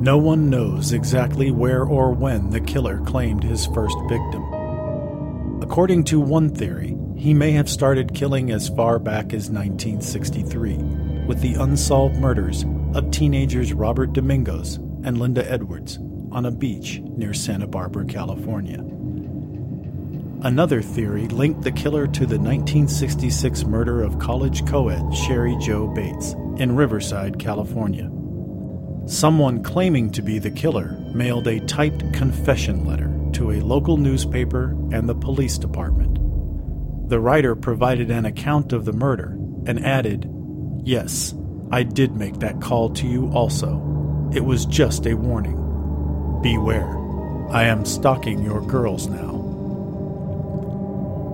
No one knows exactly where or when the killer claimed his first victim. According to one theory, he may have started killing as far back as 1963, with the unsolved murders of teenagers Robert Domingos and Linda Edwards on a beach near Santa Barbara, California. Another theory linked the killer to the 1966 murder of college co ed Cheri Jo Bates in Riverside, California. Someone claiming to be the killer mailed a typed confession letter to a local newspaper and the police department. The writer provided an account of the murder and added, Yes, I did make that call to you also. It was just a warning. Beware. I am stalking your girls now.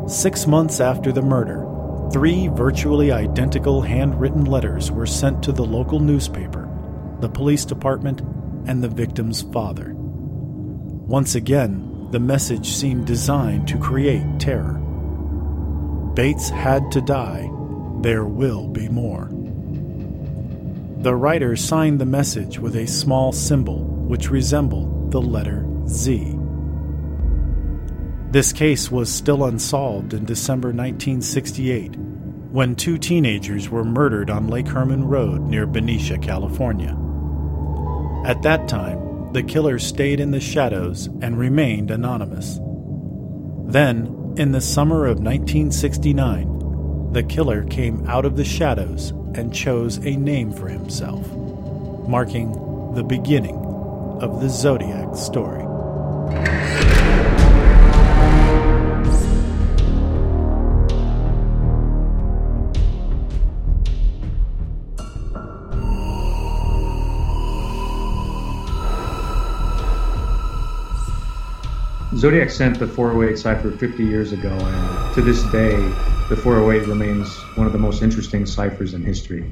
Six months after the murder, three virtually identical handwritten letters were sent to the local newspaper, the police department, and the victim's father. Once again, the message seemed designed to create terror. Bates had to die. There will be more. The writer signed the message with a small symbol which resembled the letter Z. This case was still unsolved in December 1968 when two teenagers were murdered on Lake Herman Road near Benicia, California. At that time, the killer stayed in the shadows and remained anonymous. Then, in the summer of 1969, the killer came out of the shadows and chose a name for himself, marking the beginning of the Zodiac story. Zodiac sent the 408 cipher 50 years ago, and to this day, the 408 remains one of the most interesting ciphers in history.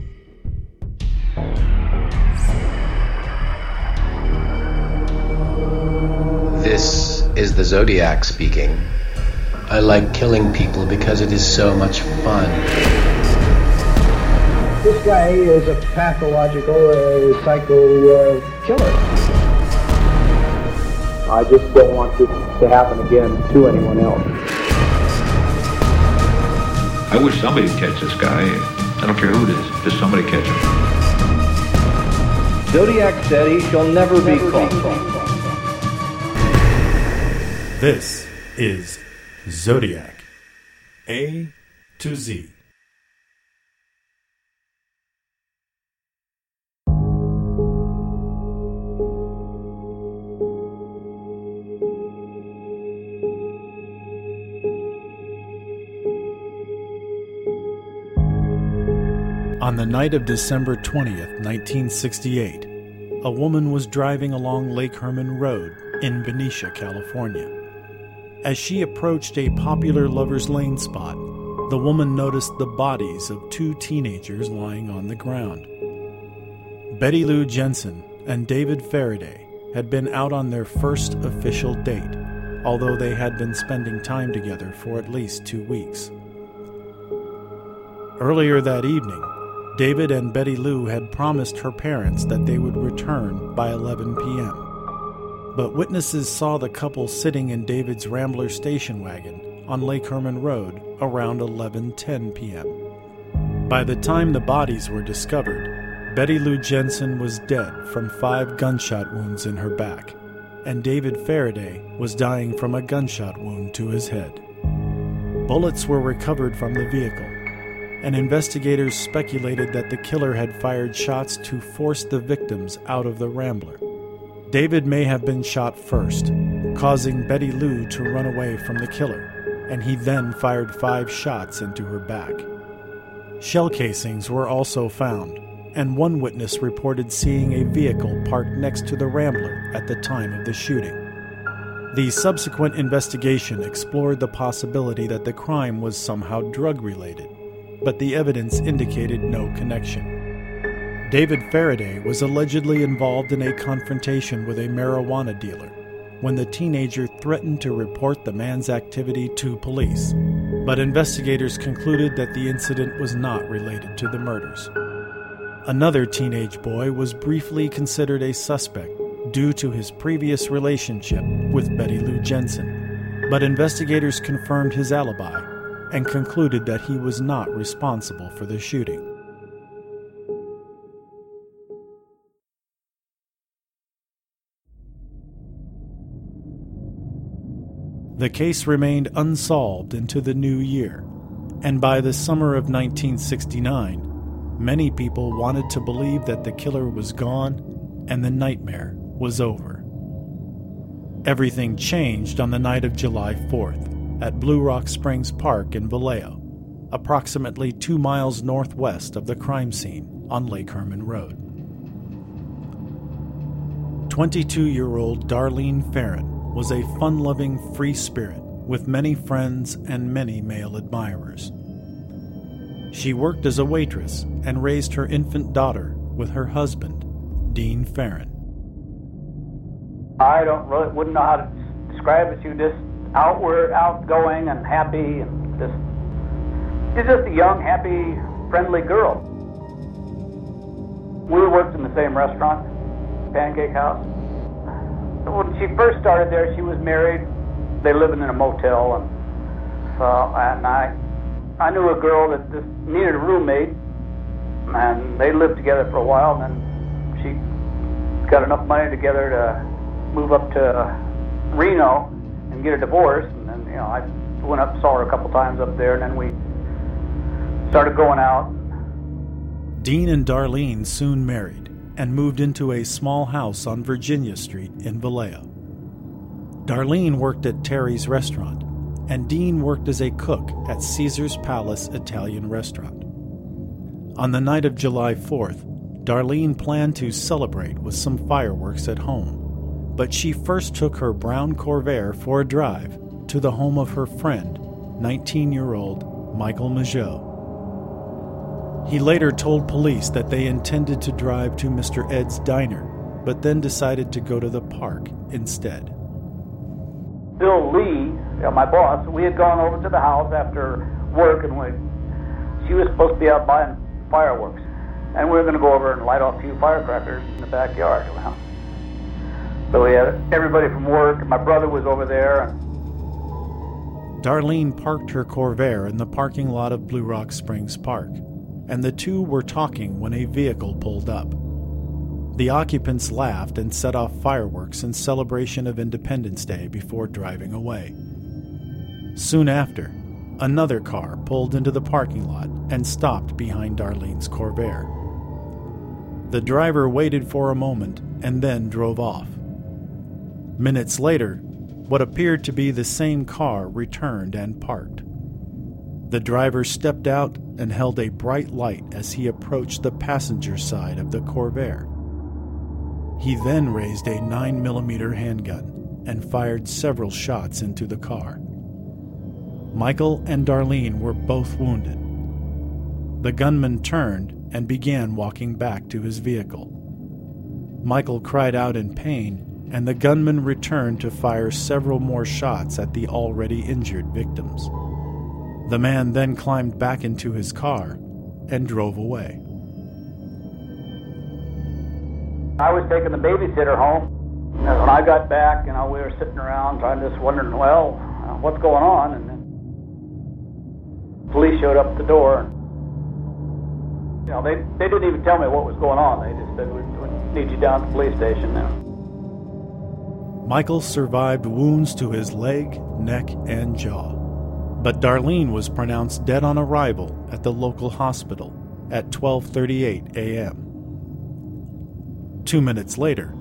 This is the Zodiac speaking. I like killing people because it is so much fun. This guy is a pathological uh, psycho uh, killer. I just don't want this to happen again to anyone else. I wish somebody would catch this guy. I don't care who it is, just somebody catch him. Zodiac said he shall never, never be caught. This is Zodiac A to Z. On the night of December 20th, 1968, a woman was driving along Lake Herman Road in Benicia, California. As she approached a popular lover's lane spot, the woman noticed the bodies of two teenagers lying on the ground. Betty Lou Jensen and David Faraday had been out on their first official date, although they had been spending time together for at least two weeks. Earlier that evening, David and Betty Lou had promised her parents that they would return by 11 p.m. But witnesses saw the couple sitting in David's Rambler station wagon on Lake Herman Road around 11:10 p.m. By the time the bodies were discovered, Betty Lou Jensen was dead from 5 gunshot wounds in her back, and David Faraday was dying from a gunshot wound to his head. Bullets were recovered from the vehicle and investigators speculated that the killer had fired shots to force the victims out of the Rambler. David may have been shot first, causing Betty Lou to run away from the killer, and he then fired five shots into her back. Shell casings were also found, and one witness reported seeing a vehicle parked next to the Rambler at the time of the shooting. The subsequent investigation explored the possibility that the crime was somehow drug related but the evidence indicated no connection. David Faraday was allegedly involved in a confrontation with a marijuana dealer when the teenager threatened to report the man's activity to police, but investigators concluded that the incident was not related to the murders. Another teenage boy was briefly considered a suspect due to his previous relationship with Betty Lou Jensen, but investigators confirmed his alibi and concluded that he was not responsible for the shooting. The case remained unsolved into the new year, and by the summer of 1969, many people wanted to believe that the killer was gone and the nightmare was over. Everything changed on the night of July 4th at Blue Rock Springs Park in Vallejo, approximately two miles northwest of the crime scene on Lake Herman Road. 22 year old Darlene Ferrin was a fun loving free spirit with many friends and many male admirers. She worked as a waitress and raised her infant daughter with her husband, Dean Ferrin. I don't really wouldn't know how to describe it. to was just outward, outgoing, and happy, and just she's just a young, happy, friendly girl. We worked in the same restaurant, Pancake House when she first started there, she was married. They lived in a motel, and so and I, I knew a girl that just needed a roommate, and they lived together for a while. And then she got enough money together to move up to uh, Reno and get a divorce. And then you know I went up, saw her a couple times up there, and then we started going out. Dean and Darlene soon married and moved into a small house on Virginia Street in Vallejo. Darlene worked at Terry's restaurant, and Dean worked as a cook at Caesar's Palace Italian restaurant. On the night of July 4th, Darlene planned to celebrate with some fireworks at home, but she first took her brown Corvair for a drive to the home of her friend, 19 year old Michael Mageau. He later told police that they intended to drive to Mr. Ed's diner, but then decided to go to the park instead. Bill Lee, my boss, we had gone over to the house after work, and we, she was supposed to be out buying fireworks, and we were going to go over and light off a few firecrackers in the backyard. Well, so we had everybody from work, my brother was over there. Darlene parked her Corvair in the parking lot of Blue Rock Springs Park and the two were talking when a vehicle pulled up. The occupants laughed and set off fireworks in celebration of Independence Day before driving away. Soon after, another car pulled into the parking lot and stopped behind Darlene's Corvair. The driver waited for a moment and then drove off. Minutes later, what appeared to be the same car returned and parked. The driver stepped out and held a bright light as he approached the passenger side of the Corvair. He then raised a 9mm handgun and fired several shots into the car. Michael and Darlene were both wounded. The gunman turned and began walking back to his vehicle. Michael cried out in pain, and the gunman returned to fire several more shots at the already injured victims. The man then climbed back into his car and drove away. I was taking the babysitter home. And when I got back, you know, we were sitting around trying just wondering, well, uh, what's going on? And then police showed up at the door. You know, they, they didn't even tell me what was going on. They just said, we, we need you down at the police station now. Michael survived wounds to his leg, neck, and jaw but Darlene was pronounced dead on arrival at the local hospital at 12:38 a.m. 2 minutes later,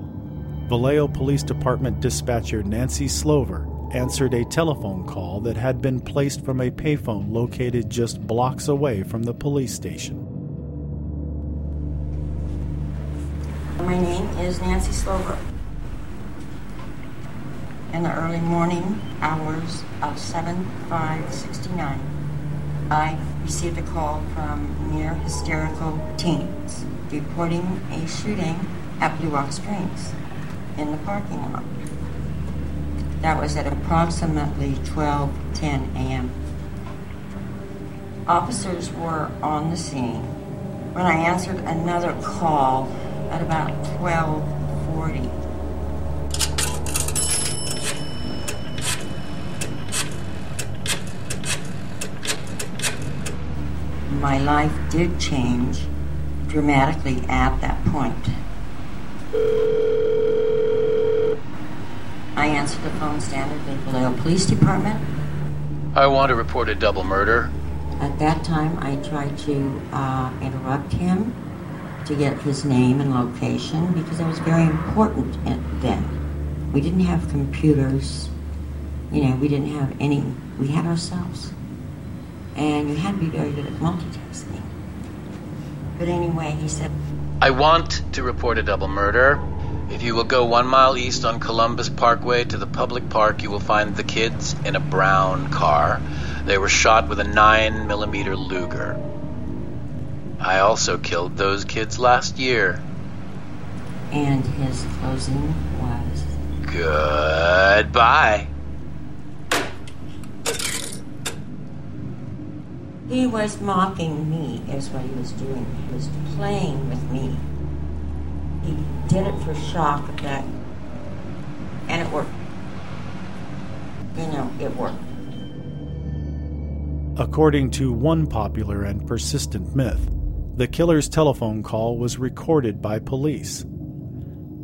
Vallejo Police Department dispatcher Nancy Slover answered a telephone call that had been placed from a payphone located just blocks away from the police station. My name is Nancy Slover in the early morning hours of 7-5-69, I received a call from near hysterical teens reporting a shooting at Blue Rock Springs in the parking lot. That was at approximately 12:10 a.m. Officers were on the scene when I answered another call at about 12:40 My life did change dramatically at that point. I answered the phone standardly, Vallejo Police Department. I want to report a double murder. At that time, I tried to uh, interrupt him to get his name and location because it was very important then. We didn't have computers, you know, we didn't have any, we had ourselves. And you had to be very good at multitasking. But anyway, he said, I want to report a double murder. If you will go one mile east on Columbus Parkway to the public park, you will find the kids in a brown car. They were shot with a 9 millimeter Luger. I also killed those kids last year. and his closing was, Goodbye. He was mocking me, is what he was doing. He was playing with me. He did it for shock that, and it worked. You know, it worked. According to one popular and persistent myth, the killer's telephone call was recorded by police.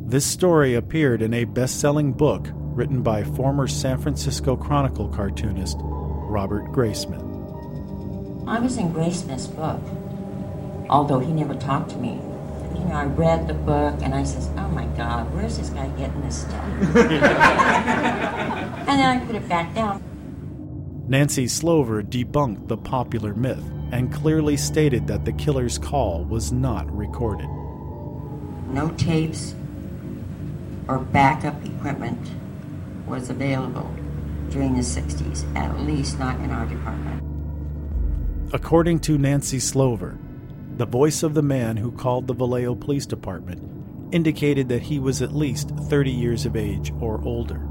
This story appeared in a best selling book written by former San Francisco Chronicle cartoonist Robert Graysmith. I was in Graysmith's book, although he never talked to me. You know, I read the book and I says, "Oh my God, where's this guy getting this stuff?" and then I put it back down. Nancy Slover debunked the popular myth and clearly stated that the killer's call was not recorded. No tapes or backup equipment was available during the 60s, at least not in our department. According to Nancy Slover, the voice of the man who called the Vallejo Police Department indicated that he was at least 30 years of age or older.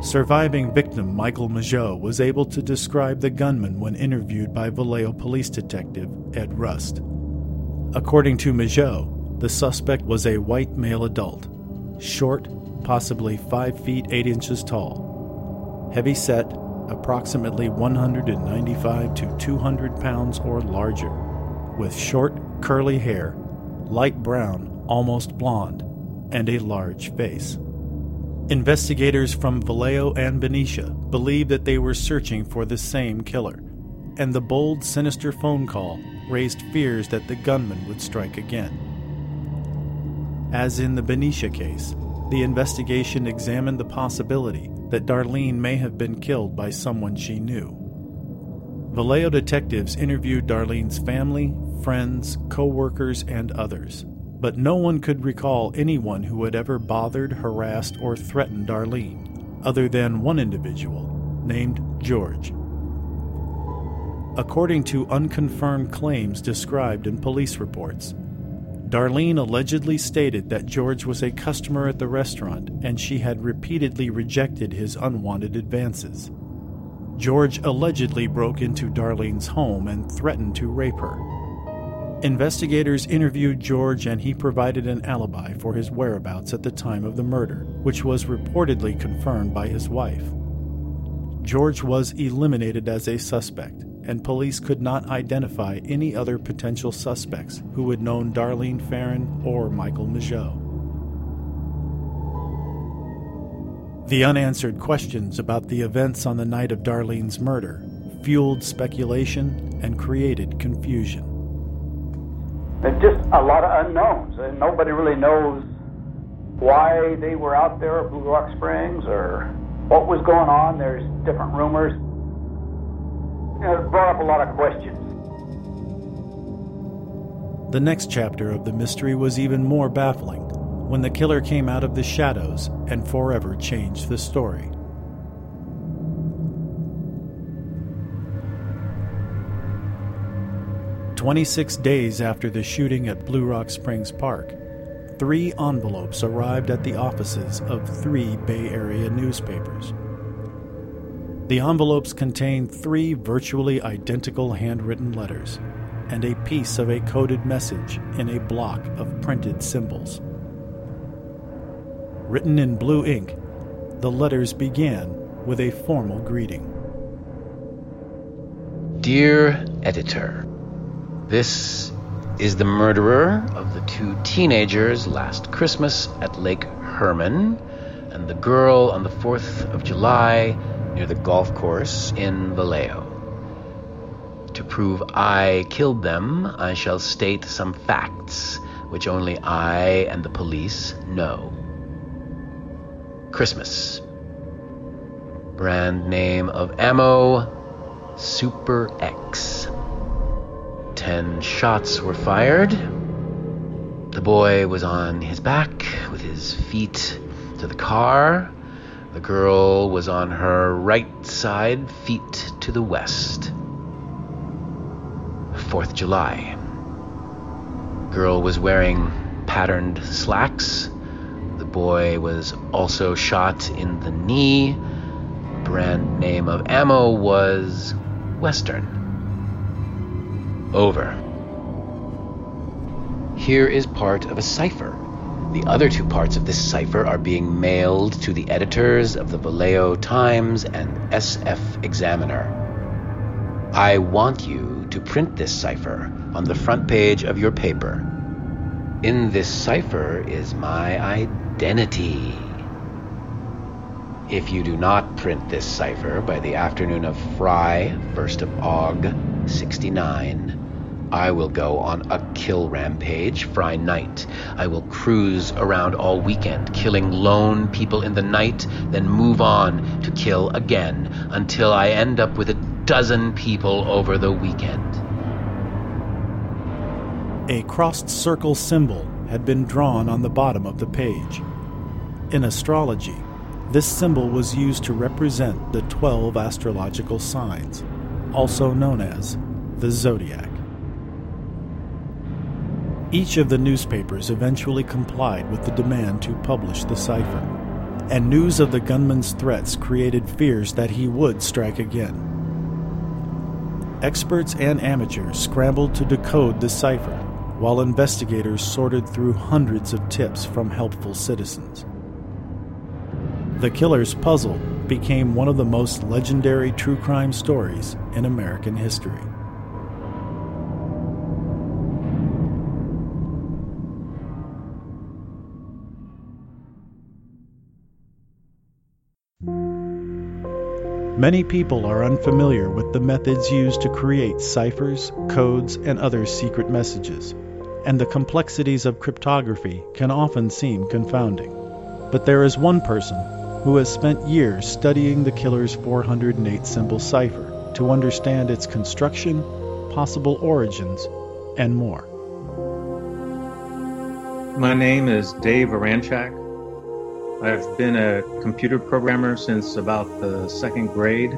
Surviving victim Michael Mageau was able to describe the gunman when interviewed by Vallejo police detective Ed Rust. According to Mageau, the suspect was a white male adult, short, possibly 5 feet 8 inches tall, heavy set, approximately 195 to 200 pounds or larger, with short, curly hair, light brown, almost blonde, and a large face. Investigators from Vallejo and Benicia believed that they were searching for the same killer, and the bold, sinister phone call raised fears that the gunman would strike again. As in the Benicia case, the investigation examined the possibility that Darlene may have been killed by someone she knew. Vallejo detectives interviewed Darlene's family, friends, co workers, and others, but no one could recall anyone who had ever bothered, harassed, or threatened Darlene, other than one individual named George. According to unconfirmed claims described in police reports, Darlene allegedly stated that George was a customer at the restaurant and she had repeatedly rejected his unwanted advances. George allegedly broke into Darlene's home and threatened to rape her. Investigators interviewed George and he provided an alibi for his whereabouts at the time of the murder, which was reportedly confirmed by his wife. George was eliminated as a suspect, and police could not identify any other potential suspects who had known Darlene Ferrin or Michael Mageau. The unanswered questions about the events on the night of Darlene's murder fueled speculation and created confusion. There's just a lot of unknowns, and nobody really knows why they were out there at Blue Rock Springs or what was going on. There's different rumors. You know, it brought up a lot of questions. The next chapter of the mystery was even more baffling when the killer came out of the shadows and forever changed the story. Twenty-six days after the shooting at Blue Rock Springs Park, three envelopes arrived at the offices of three Bay Area newspapers. The envelopes contained three virtually identical handwritten letters and a piece of a coded message in a block of printed symbols. Written in blue ink, the letters began with a formal greeting. Dear editor, This is the murderer of the two teenagers last Christmas at Lake Herman and the girl on the 4th of July near the golf course in Vallejo. To prove I killed them, I shall state some facts which only I and the police know. Christmas. Brand name of ammo Super X. Ten shots were fired. The boy was on his back with his feet to the car. The girl was on her right side, feet to the west. 4th July. Girl was wearing patterned slacks. The boy was also shot in the knee. Brand name of ammo was Western. Over. Here is part of a cipher. The other two parts of this cipher are being mailed to the editors of the Vallejo Times and SF Examiner. I want you to print this cipher on the front page of your paper. In this cipher is my identity. If you do not print this cipher by the afternoon of Fry, 1st of Aug, 69, I will go on a kill rampage Fry night. I will cruise around all weekend, killing lone people in the night, then move on to kill again until I end up with a dozen people over the weekend. A crossed circle symbol had been drawn on the bottom of the page. In astrology, this symbol was used to represent the 12 astrological signs, also known as the zodiac. Each of the newspapers eventually complied with the demand to publish the cipher, and news of the gunman's threats created fears that he would strike again. Experts and amateurs scrambled to decode the cipher, while investigators sorted through hundreds of tips from helpful citizens. The killer's puzzle became one of the most legendary true crime stories in American history. Many people are unfamiliar with the methods used to create ciphers, codes, and other secret messages, and the complexities of cryptography can often seem confounding. But there is one person who has spent years studying the killer's 408 symbol cipher to understand its construction, possible origins, and more. My name is Dave Oranchak. I've been a computer programmer since about the second grade.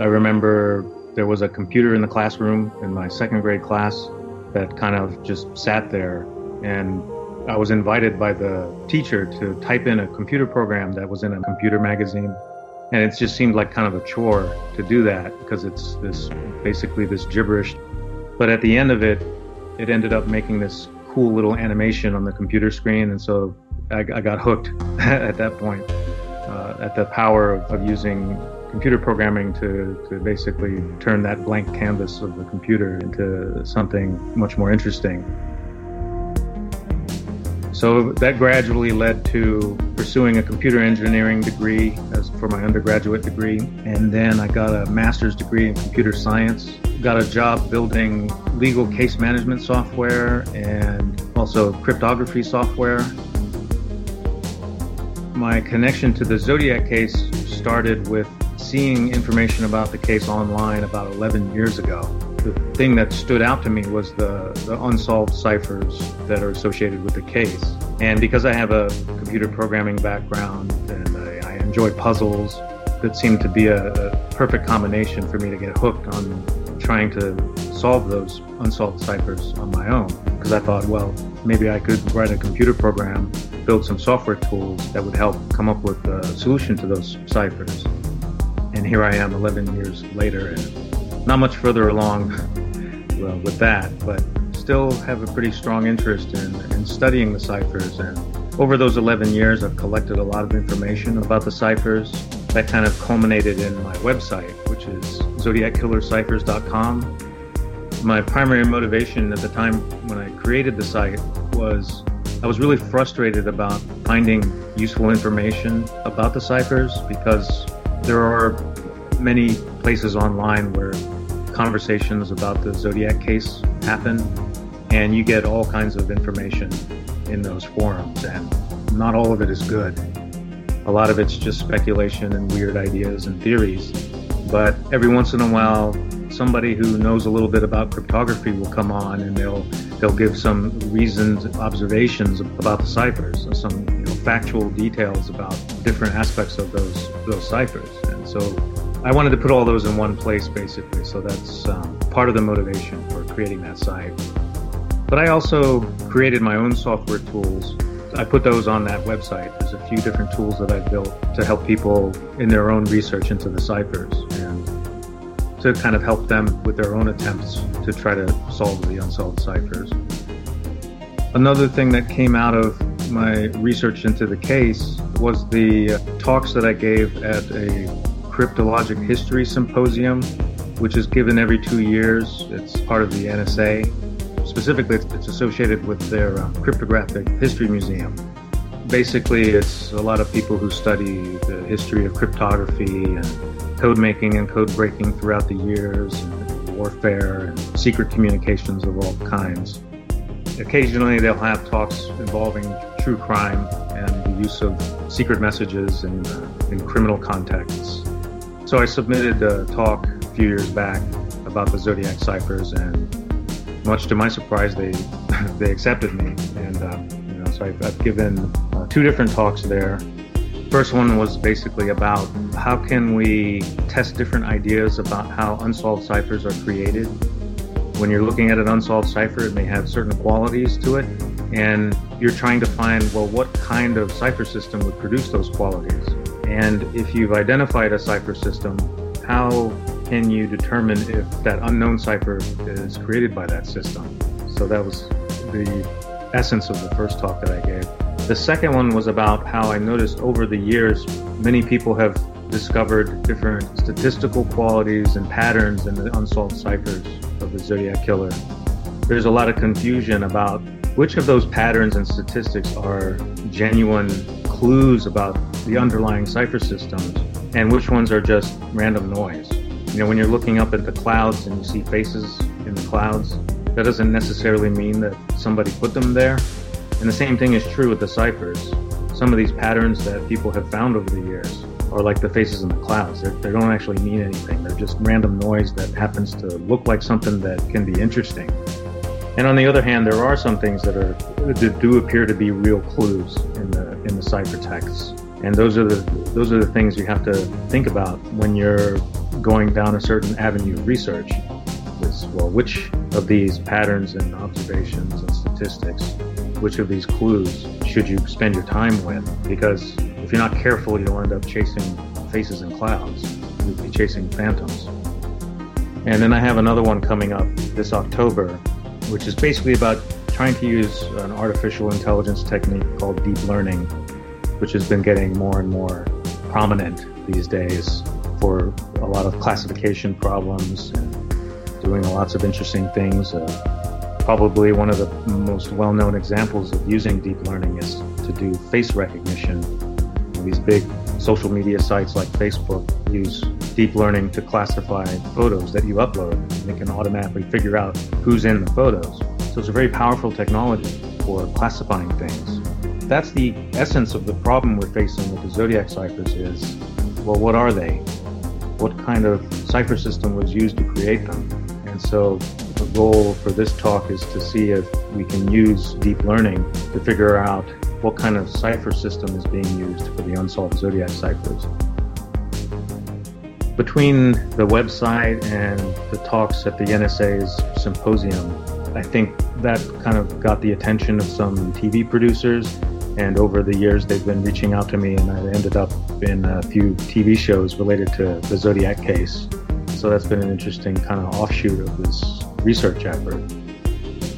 I remember there was a computer in the classroom in my second grade class that kind of just sat there and I was invited by the teacher to type in a computer program that was in a computer magazine. And it just seemed like kind of a chore to do that because it's this basically this gibberish. But at the end of it, it ended up making this cool little animation on the computer screen. And so I, I got hooked at that point uh, at the power of, of, using computer programming to, to basically turn that blank canvas of the computer into something much more interesting. So that gradually led to pursuing a computer engineering degree as for my undergraduate degree. And then I got a master's degree in computer science. Got a job building legal case management software and also cryptography software my connection to the Zodiac case started with seeing information about the case online about 11 years ago. The thing that stood out to me was the, the unsolved ciphers that are associated with the case. And because I have a computer programming background and I, I enjoy puzzles, that seemed to be a, a perfect combination for me to get hooked on trying to solve those unsolved ciphers on my own. Because I thought, well, maybe I could write a computer program build some software tools that would help come up with a solution to those ciphers. And here I am 11 years later, and not much further along well, with that, but still have a pretty strong interest in, in studying the ciphers. And over those 11 years, I've collected a lot of information about the ciphers that kind of culminated in my website, which is zodiackillerciphers.com. My primary motivation at the time when I created the site was I was really frustrated about finding useful information about the ciphers because there are many places online where conversations about the Zodiac case happen, and you get all kinds of information in those forums, and not all of it is good. A lot of it's just speculation and weird ideas and theories, but every once in a while, somebody who knows a little bit about cryptography will come on and they'll they'll give some reasoned observations about the ciphers, some you know, factual details about different aspects of those those ciphers, and so I wanted to put all those in one place basically, so that's um, part of the motivation for creating that site. But I also created my own software tools. I put those on that website. There's a few different tools that I've built to help people in their own research into the ciphers to kind of help them with their own attempts to try to solve the unsolved ciphers. Another thing that came out of my research into the case was the talks that I gave at a Cryptologic History Symposium, which is given every two years. It's part of the NSA. Specifically, it's associated with their um, Cryptographic History Museum. Basically, it's a lot of people who study the history of cryptography and code making and code breaking throughout the years, and warfare and secret communications of all kinds. Occasionally, they'll have talks involving true crime and the use of secret messages in, uh, in criminal contexts. So I submitted a talk a few years back about the Zodiac ciphers, and much to my surprise, they they accepted me. And um, you know, so I've, I've given uh, two different talks there. First one was basically about how can we test different ideas about how unsolved ciphers are created. When you're looking at an unsolved cipher, it may have certain qualities to it, and you're trying to find well what kind of cipher system would produce those qualities. And if you've identified a cipher system, how can you determine if that unknown cipher is created by that system? So that was the essence of the first talk that I gave. The second one was about how I noticed over the years, many people have discovered different statistical qualities and patterns in the unsolved ciphers of the Zodiac Killer. There's a lot of confusion about which of those patterns and statistics are genuine clues about the underlying cipher systems and which ones are just random noise. You know, when you're looking up at the clouds and you see faces in the clouds, that doesn't necessarily mean that somebody put them there. And the same thing is true with the ciphers. Some of these patterns that people have found over the years are like the faces in the clouds. They're, they do not actually mean anything. They're just random noise that happens to look like something that can be interesting. And on the other hand, there are some things that are that do appear to be real clues in the in the ciphertexts. And those are the those are the things you have to think about when you're going down a certain avenue of research. Is well, which of these patterns and observations and statistics, which of these clues should you spend your time with? Because if you're not careful, you'll end up chasing faces in clouds. You'll be chasing phantoms. And then I have another one coming up this October which is basically about trying to use an artificial intelligence technique called deep learning, which has been getting more and more prominent these days for a lot of classification problems and doing lots of interesting things. Uh, probably one of the most well-known examples of using deep learning is to do face recognition. These big social media sites like Facebook use deep learning to classify photos that you upload. And it can automatically figure out who's in the photos. So it's a very powerful technology for classifying things. That's the essence of the problem we're facing with the Zodiac ciphers is, well, what are they? What kind of cipher system was used to create them? And so goal for this talk is to see if we can use deep learning to figure out what kind of cipher system is being used for the unsolved Zodiac ciphers. Between the website and the talks at the NSA's symposium, I think that kind of got the attention of some TV producers. And over the years, they've been reaching out to me, and I ended up in a few TV shows related to the Zodiac case. So that's been an interesting kind of offshoot of this research effort.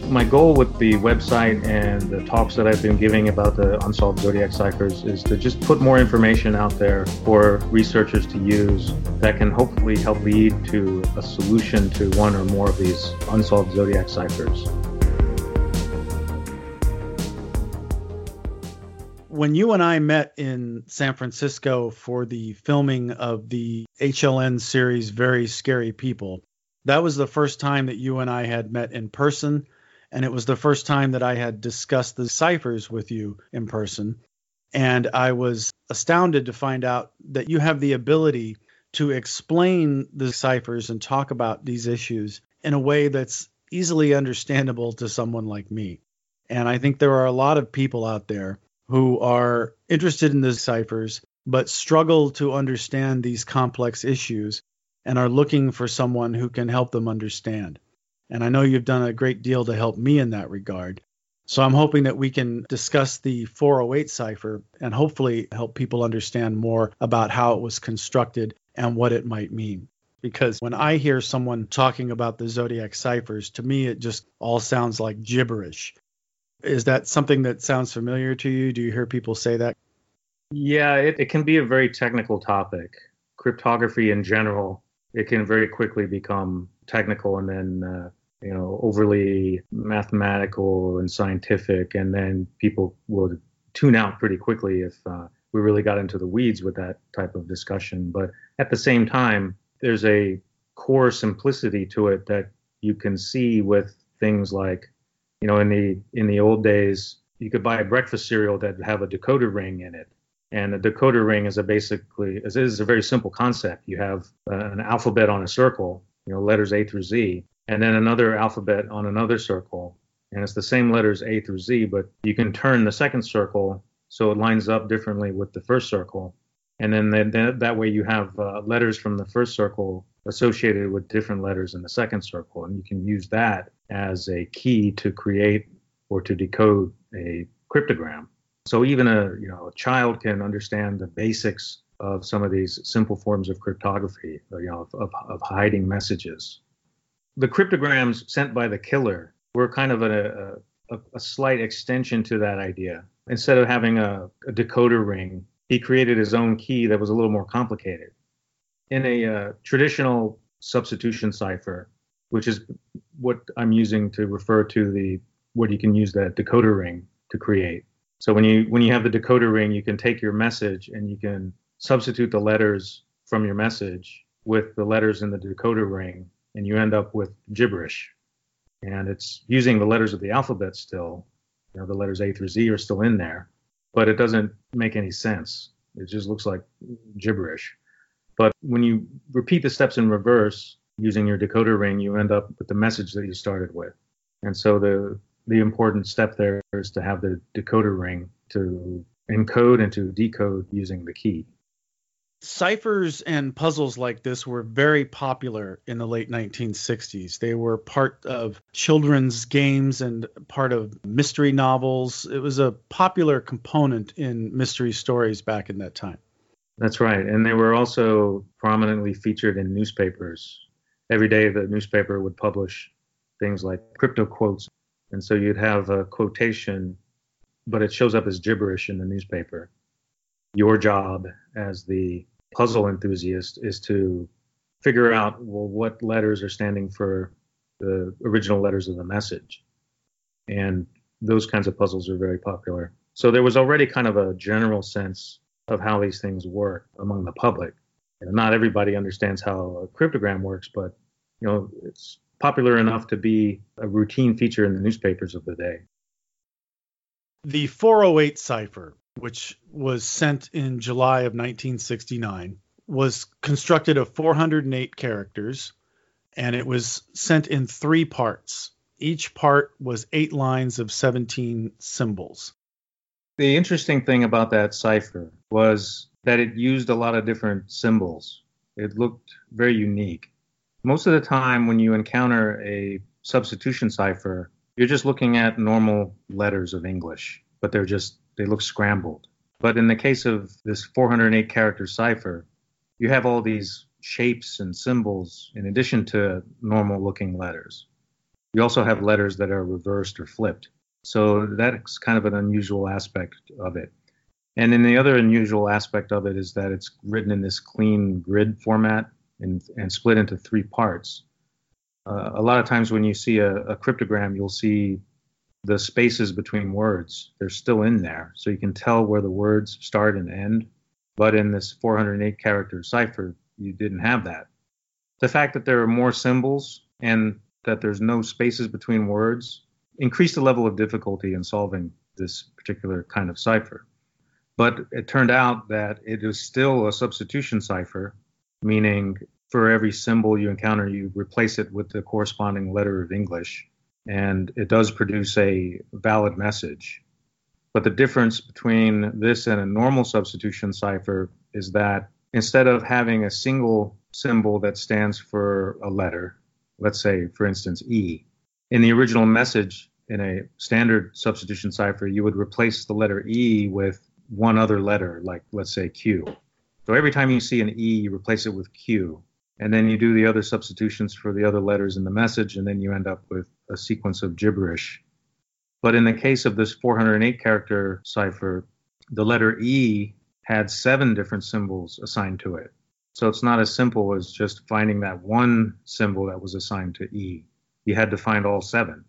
My goal with the website and the talks that I've been giving about the unsolved zodiac ciphers is to just put more information out there for researchers to use that can hopefully help lead to a solution to one or more of these unsolved zodiac ciphers. When you and I met in San Francisco for the filming of the HLN series Very Scary People, that was the first time that you and I had met in person and it was the first time that I had discussed the ciphers with you in person. And I was astounded to find out that you have the ability to explain the ciphers and talk about these issues in a way that's easily understandable to someone like me. And I think there are a lot of people out there who are interested in the ciphers but struggle to understand these complex issues and are looking for someone who can help them understand. And I know you've done a great deal to help me in that regard. So I'm hoping that we can discuss the 408 cipher and hopefully help people understand more about how it was constructed and what it might mean. Because when I hear someone talking about the zodiac ciphers, to me it just all sounds like gibberish. Is that something that sounds familiar to you? Do you hear people say that? Yeah, it, it can be a very technical topic. Cryptography in general, it can very quickly become technical and then uh, you know, overly mathematical and scientific, and then people would tune out pretty quickly if uh, we really got into the weeds with that type of discussion. But at the same time, there's a core simplicity to it that you can see with things like, you know, in the in the old days, you could buy a breakfast cereal that have a decoder ring in it. And a decoder ring is a basically is, a very simple concept. You have uh, an alphabet on a circle, you know, letters A through Z, and then another alphabet on another circle. And it's the same letters A through Z, but you can turn the second circle so it lines up differently with the first circle. And then, then that way you have uh, letters from the first circle associated with different letters in the second circle. And you can use that as a key to create or to decode a cryptogram. So even a you know a child can understand the basics of some of these simple forms of cryptography, you know, of, of, of hiding messages the cryptograms sent by the killer were kind of a, a, a slight extension to that idea. Instead of having a, a, decoder ring, he created his own key that was a little more complicated. In a uh, traditional substitution cipher, which is what I'm using to refer to the what you can use that decoder ring to create. So when you when you have the decoder ring, you can take your message and you can substitute the letters from your message with the letters in the decoder ring and you end up with gibberish. And it's using the letters of the alphabet still. You know, the letters A through Z are still in there, but it doesn't make any sense. It just looks like gibberish. But when you repeat the steps in reverse using your decoder ring, you end up with the message that you started with. And so the the important step there is to have the decoder ring to encode and to decode using the key. Ciphers and puzzles like this were very popular in the late 1960s. They were part of children's games and part of mystery novels. It was a popular component in mystery stories back in that time. That's right. And they were also prominently featured in newspapers. Every day, the newspaper would publish things like crypto quotes. And so you'd have a quotation, but it shows up as gibberish in the newspaper. Your job as the puzzle enthusiast is to figure out well what letters are standing for the original letters of the message. And those kinds of puzzles are very popular. So there was already kind of a general sense of how these things work among the public. Not everybody understands how a cryptogram works but you know it's popular enough to be a routine feature in the newspapers of the day the 408 cipher which was sent in July of 1969, was constructed of 408 characters and it was sent in three parts. Each part was eight lines of 17 symbols. The interesting thing about that cipher was that it used a lot of different symbols. It looked very unique. Most of the time, when you encounter a substitution cipher, you're just looking at normal letters of English, but they're just they look scrambled. But in the case of this 408 character cipher, you have all these shapes and symbols in addition to normal looking letters. You also have letters that are reversed or flipped. So that's kind of an unusual aspect of it. And then the other unusual aspect of it is that it's written in this clean grid format and, and split into three parts. Uh, a lot of times when you see a, a cryptogram, you'll see the spaces between words. They're still in there, so you can tell where the words start and end. But in this 408 character cipher, you didn't have that. The fact that there are more symbols and that there's no spaces between words increased the level of difficulty in solving this particular kind of cipher. But it turned out that it is still a substitution cipher, meaning for every symbol you encounter, you replace it with the corresponding letter of English, and it does produce a valid message. But the difference between this and a normal substitution cipher is that instead of having a single symbol that stands for a letter, let's say, for instance, E, in the original message in a standard substitution cipher, you would replace the letter E with one other letter, like let's say Q. So every time you see an E, you replace it with Q. And then you do the other substitutions for the other letters in the message, and then you end up with a sequence of gibberish. But in the case of this 408 character cipher, the letter E had seven different symbols assigned to it. So it's not as simple as just finding that one symbol that was assigned to E. You had to find all seven.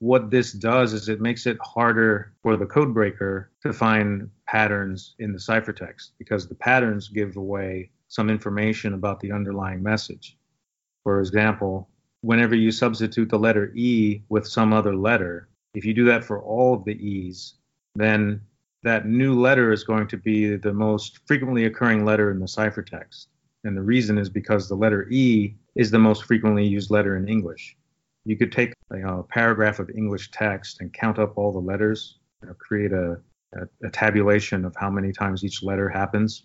What this does is it makes it harder for the code breaker to find patterns in the ciphertext because the patterns give away some information about the underlying message. For example, whenever you substitute the letter E with some other letter, if you do that for all of the E's, then that new letter is going to be the most frequently occurring letter in the ciphertext. And the reason is because the letter E is the most frequently used letter in English. You could take you know, a paragraph of English text and count up all the letters, you know, create a, a, a tabulation of how many times each letter happens,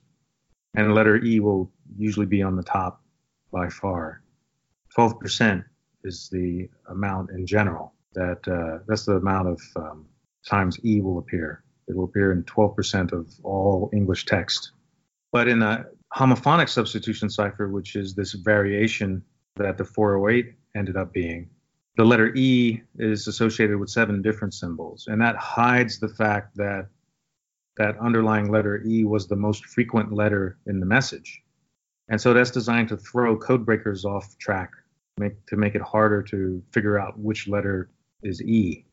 and letter E will usually be on the top by far. 12% is the amount in general that uh, that's the amount of um, times E will appear. It will appear in 12% of all English text. But in a homophonic substitution cipher, which is this variation that the 408 ended up being, the letter E is associated with seven different symbols, and that hides the fact that that underlying letter E was the most frequent letter in the message. And so that's designed to throw code breakers off track, make, to make it harder to figure out which letter is E.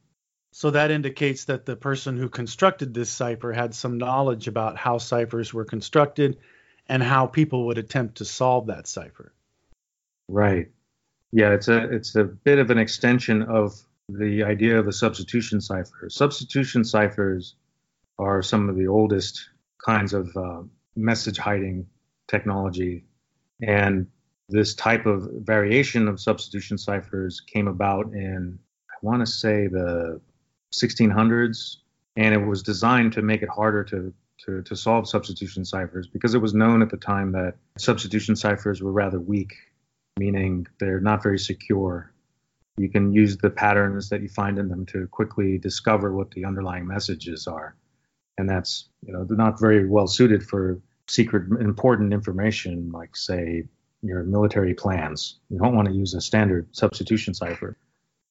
So that indicates that the person who constructed this cipher had some knowledge about how ciphers were constructed and how people would attempt to solve that cipher. Right. Yeah, it's a it's a bit of an extension of the idea of a substitution cipher. Substitution ciphers are some of the oldest kinds of uh, message hiding technology. And this type of variation of substitution ciphers came about in, I want to say, the 1600s. And it was designed to make it harder to, to, to solve substitution ciphers because it was known at the time that substitution ciphers were rather weak, meaning they're not very secure. You can use the patterns that you find in them to quickly discover what the underlying messages are and that's you know they're not very well suited for secret important information like say your military plans. You don't want to use a standard substitution cipher.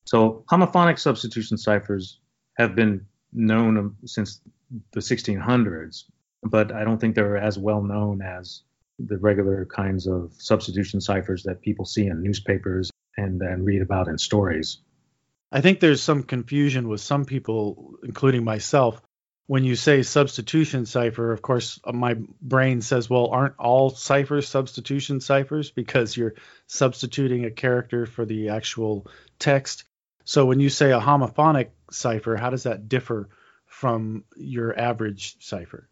So homophonic substitution ciphers have been known since the 1600s, but I don't think they're as well known as the regular kinds of substitution ciphers that people see in newspapers and, and read about in stories. I think there's some confusion with some people, including myself, when you say substitution cipher, of course, uh, my brain says, well, aren't all ciphers substitution ciphers because you're substituting a character for the actual text? So when you say a homophonic cipher, how does that differ from your average cipher?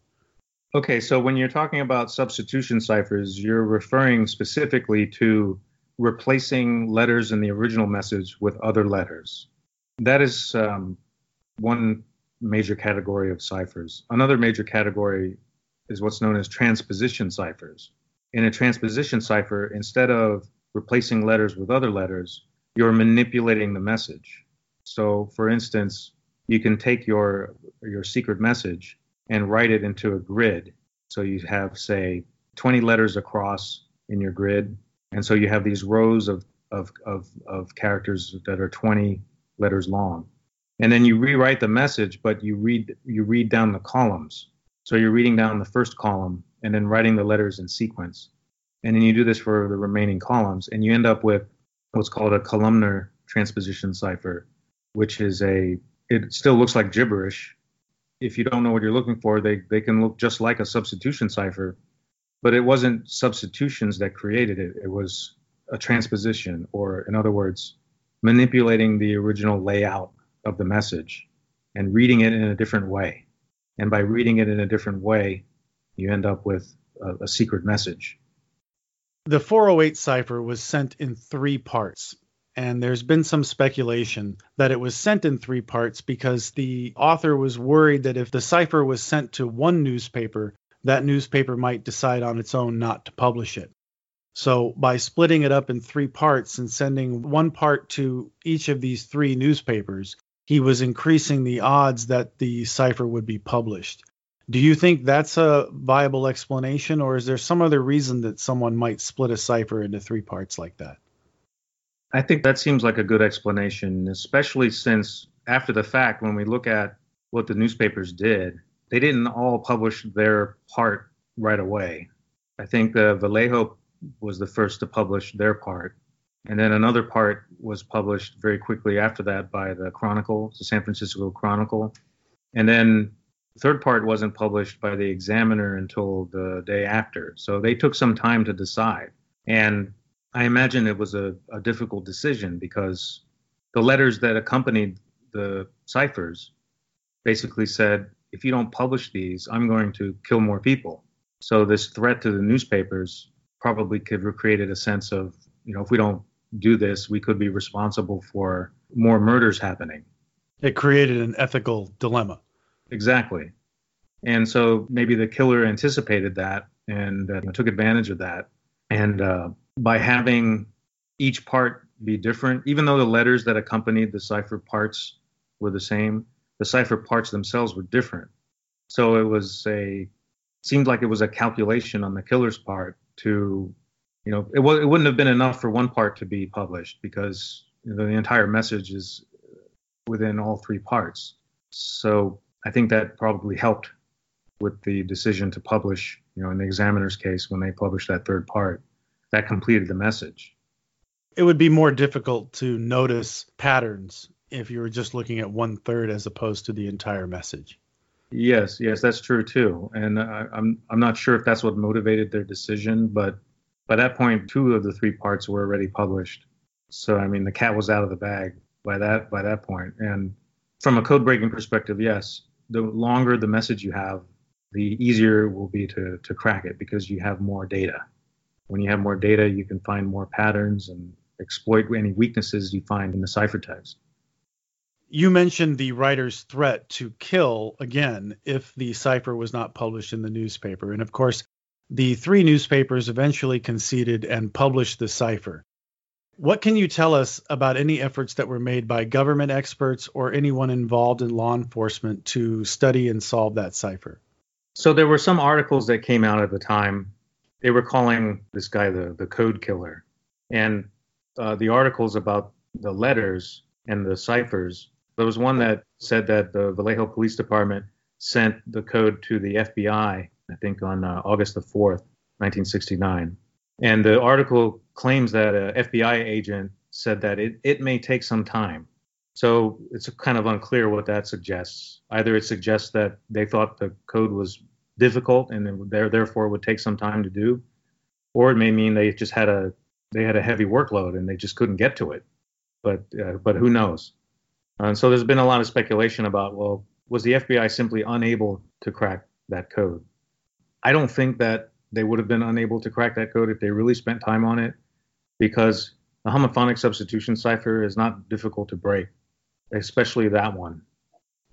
Okay, so when you're talking about substitution ciphers, you're referring specifically to replacing letters in the original message with other letters. That is um, one major category of ciphers. Another major category is what's known as transposition ciphers. In a transposition cipher, instead of replacing letters with other letters, you're manipulating the message. So, for instance, you can take your your secret message and write it into a grid. So you have, say, 20 letters across in your grid, and so you have these rows of of, of, of characters that are 20 letters long. And then you rewrite the message, but you read you read down the columns. So you're reading down the first column and then writing the letters in sequence. And then you do this for the remaining columns, and you end up with what's called a columnar transposition cipher, which is a it still looks like gibberish. If you don't know what you're looking for, they, they can look just like a substitution cipher, but it wasn't substitutions that created it. It was a transposition, or in other words, manipulating the original layout of the message and reading it in a different way. And by reading it in a different way, you end up with a, a secret message. The 408 cipher was sent in three parts. And there's been some speculation that it was sent in three parts because the author was worried that if the cipher was sent to one newspaper, that newspaper might decide on its own not to publish it. So, by splitting it up in three parts and sending one part to each of these three newspapers, he was increasing the odds that the cipher would be published. Do you think that's a viable explanation, or is there some other reason that someone might split a cipher into three parts like that? I think that seems like a good explanation, especially since after the fact, when we look at what the newspapers did, they didn't all publish their part right away. I think the Vallejo was the first to publish their part. And then another part was published very quickly after that by the Chronicle, the San Francisco Chronicle. And then the third part wasn't published by the Examiner until the day after. So they took some time to decide. And I imagine it was a, a difficult decision because the letters that accompanied the ciphers basically said, if you don't publish these, I'm going to kill more people. So this threat to the newspapers probably could have created a sense of, you know, if we don't do this, we could be responsible for more murders happening. It created an ethical dilemma. Exactly. And so maybe the killer anticipated that and uh, took advantage of that. And uh, by having each part be different, even though the letters that accompanied the cipher parts were the same, the cipher parts themselves were different. So it was a seemed like it was a calculation on the killer's part to, you know, it, w- it wouldn't have been enough for one part to be published because you know, the entire message is within all three parts. So I think that probably helped with the decision to publish, you know, in the examiner's case when they published that third part that completed the message. It would be more difficult to notice patterns if you were just looking at one third as opposed to the entire message. Yes, yes, that's true too. And I, I'm I'm not sure if that's what motivated their decision, but by that point, two of the three parts were already published. So I mean, the cat was out of the bag by that by that point. And from a code breaking perspective, yes, the longer the message you have, the easier it will be to to crack it because you have more data. When you have more data, you can find more patterns and exploit any weaknesses you find in the ciphertext. You mentioned the writer's threat to kill again if the cipher was not published in the newspaper. And of course, the three newspapers eventually conceded and published the cipher. What can you tell us about any efforts that were made by government experts or anyone involved in law enforcement to study and solve that cipher? So there were some articles that came out at the time they were calling this guy the the code killer, and uh, the articles about the letters and the ciphers. There was one that said that the Vallejo Police Department sent the code to the FBI, I think on uh, August the 4th, 1969. And the article claims that an FBI agent said that it, it may take some time. So it's kind of unclear what that suggests. Either it suggests that they thought the code was difficult and there therefore would take some time to do, or it may mean they just had a they had a heavy workload and they just couldn't get to it. But uh, but who knows? And so there's been a lot of speculation about well, was the FBI simply unable to crack that code? I don't think that they would have been unable to crack that code if they really spent time on it, because the homophonic substitution cipher is not difficult to break, especially that one.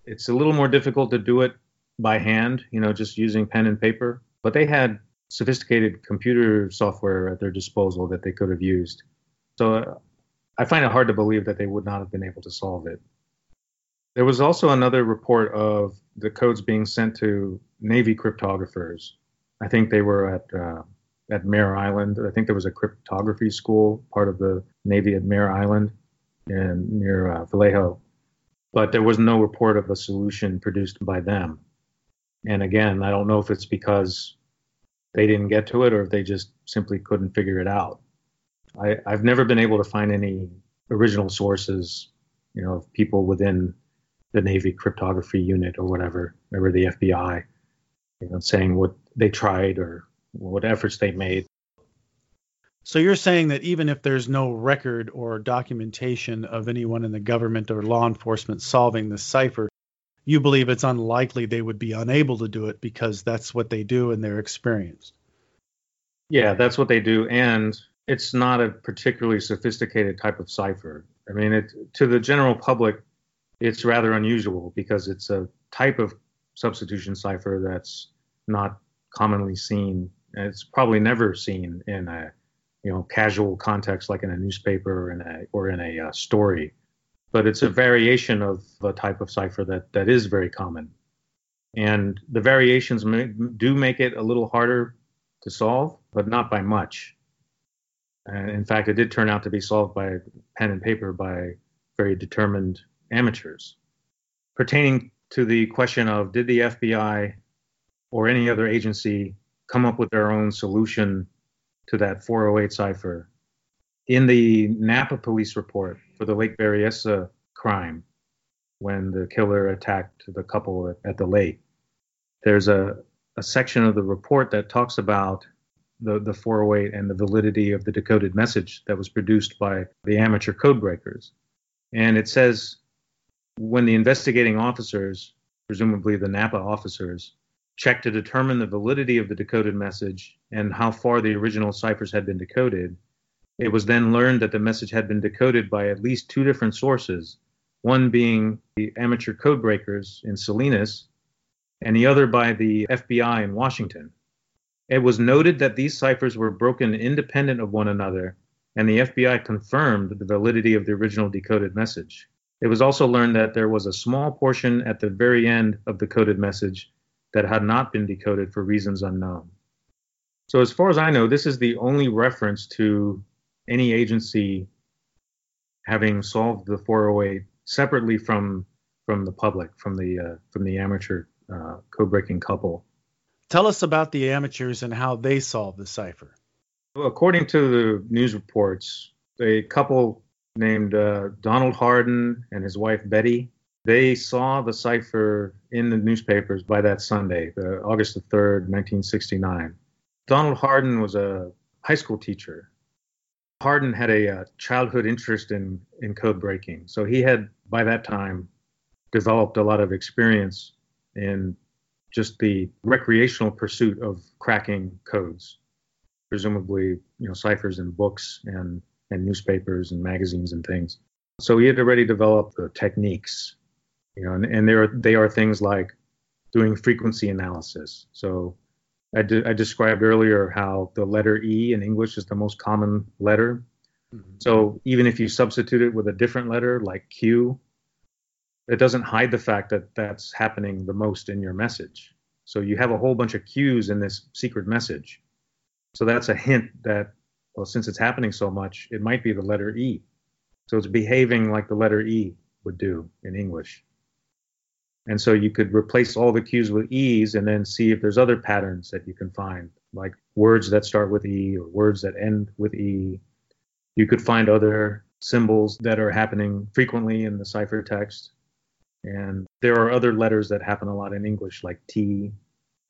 It's a little more difficult to do it by hand, you know, just using pen and paper. But they had sophisticated computer software at their disposal that they could have used. So uh, I find it hard to believe that they would not have been able to solve it. There was also another report of the codes being sent to Navy cryptographers. I think they were at uh, at Mare Island. I think there was a cryptography school, part of the Navy at Mare Island and near uh, Vallejo. But there was no report of a solution produced by them. And again, I don't know if it's because they didn't get to it or if they just simply couldn't figure it out. I, I've never been able to find any original sources, you know, of people within the Navy cryptography unit or whatever, or the FBI, you know, saying what they tried or what efforts they made. So you're saying that even if there's no record or documentation of anyone in the government or law enforcement solving the cipher, you believe it's unlikely they would be unable to do it because that's what they do and they're experienced. Yeah, that's what they do, and it's not a particularly sophisticated type of cipher. I mean, it, to the general public, it's rather unusual because it's a type of substitution cipher that's not commonly seen. It's probably never seen in a you know casual context like in a newspaper or in a or in a uh, story, but it's a variation of a type of cipher that that is very common, and the variations may, do make it a little harder to solve, but not by much. And in fact, it did turn out to be solved by pen and paper by very determined amateurs. Pertaining to the question of did the FBI or any other agency come up with their own solution to that 408 cipher, in the Napa police report for the Lake Berryessa crime, when the killer attacked the couple at, the lake, there's a, a section of the report that talks about the, the 408 and the validity of the decoded message that was produced by the amateur code breakers. And it says when the investigating officers, presumably the Napa officers, checked to determine the validity of the decoded message and how far the original ciphers had been decoded, it was then learned that the message had been decoded by at least two different sources, one being the amateur code breakers in Salinas, and the other by the FBI in Washington. It was noted that these ciphers were broken independent of one another, and the FBI confirmed the validity of the original decoded message. It was also learned that there was a small portion at the very end of the coded message that had not been decoded for reasons unknown. So, as far as I know, this is the only reference to any agency having solved the 408 separately from from the public, from the uh, from the amateur uh, code breaking couple. Tell us about the amateurs and how they solved the cipher. According to the news reports, a couple named uh, Donald Harden and his wife Betty, they saw the cipher in the newspapers by that Sunday, the August the 3rd, 1969. Donald Harden was a high school teacher. Harden had a, uh, childhood interest in, in code breaking. So he had, by that time, developed a lot of experience in just the recreational pursuit of cracking codes, presumably, you know, ciphers in books and, and newspapers and magazines and things. So he had already developed the techniques, you know, and, and there are, they are things like doing frequency analysis. So I, de- I described earlier how the letter E in English is the most common letter. Mm-hmm. So even if you substitute it with a different letter like Q, it doesn't hide the fact that that's happening the most in your message. So you have a whole bunch of Q's in this secret message. So that's a hint that, well, since it's happening so much, it might be the letter E. So it's behaving like the letter E would do in English. And so you could replace all the Q's with E's and then see if there's other patterns that you can find, like words that start with E or words that end with E. You could find other symbols that are happening frequently in the ciphertext. And there are other letters that happen a lot in English, like T,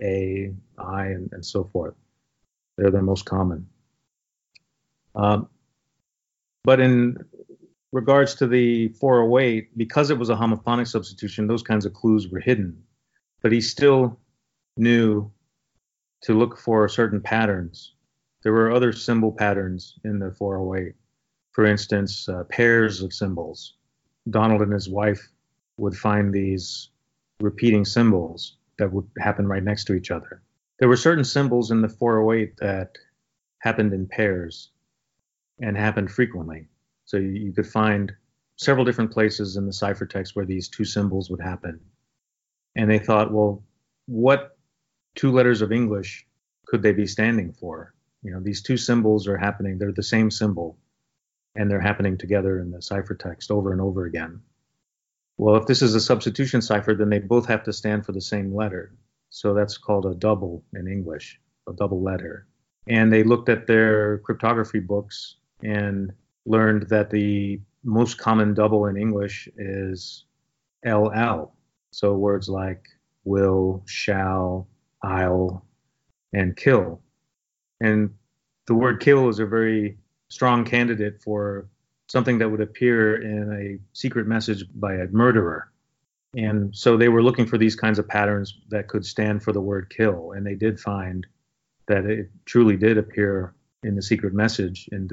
A, I, and, and so forth. They're the most common. Um, but in regards to the 408, because it was a homophonic substitution, those kinds of clues were hidden. But he still knew to look for certain patterns. There were other symbol patterns in the 408. For instance, uh, pairs of symbols. Donald and his wife would find these repeating symbols that would happen right next to each other. There were certain symbols in the 408 that happened in pairs and happened frequently. So you, you could find several different places in the ciphertext where these two symbols would happen. And they thought, well, what two letters of English could they be standing for? You know, these two symbols are happening, they're the same symbol, and they're happening together in the ciphertext over and over again. Well, if this is a substitution cipher, then they both have to stand for the same letter. So that's called a double in English, a double letter. And they looked at their cryptography books and learned that the most common double in English is LL. So words like will, shall, I'll, and kill. And the word kill is a very strong candidate for something that would appear in a secret message by a murderer. And so they were looking for these kinds of patterns that could stand for the word kill. And they did find that it truly did appear in the secret message in,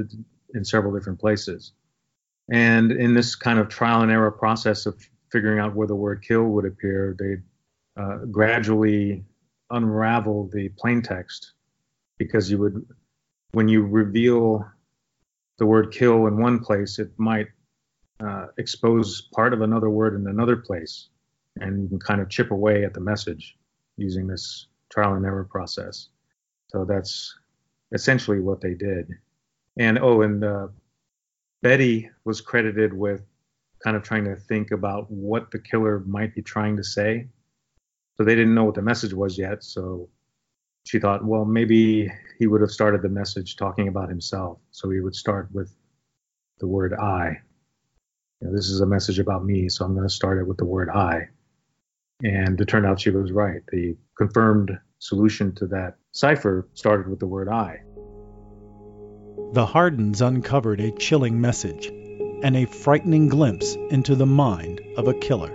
in several different places. And in this kind of trial and error process of figuring out where the word kill would appear, they uh, gradually unravel the plain text because you would, when you reveal the word kill in one place, it might uh, expose part of another word in another place. And you can kind of chip away at the message using this trial and error process. So that's essentially what they did. And oh, and uh, Betty was credited with kind of trying to think about what the killer might be trying to say. So they didn't know what the message was yet. So she thought, well, maybe he would have started the message talking about himself. So he would start with the word I. You know, this is a message about me, so I'm going to start it with the word I. And it turned out she was right. The confirmed solution to that cipher started with the word I. The Hardens uncovered a chilling message and a frightening glimpse into the mind of a killer.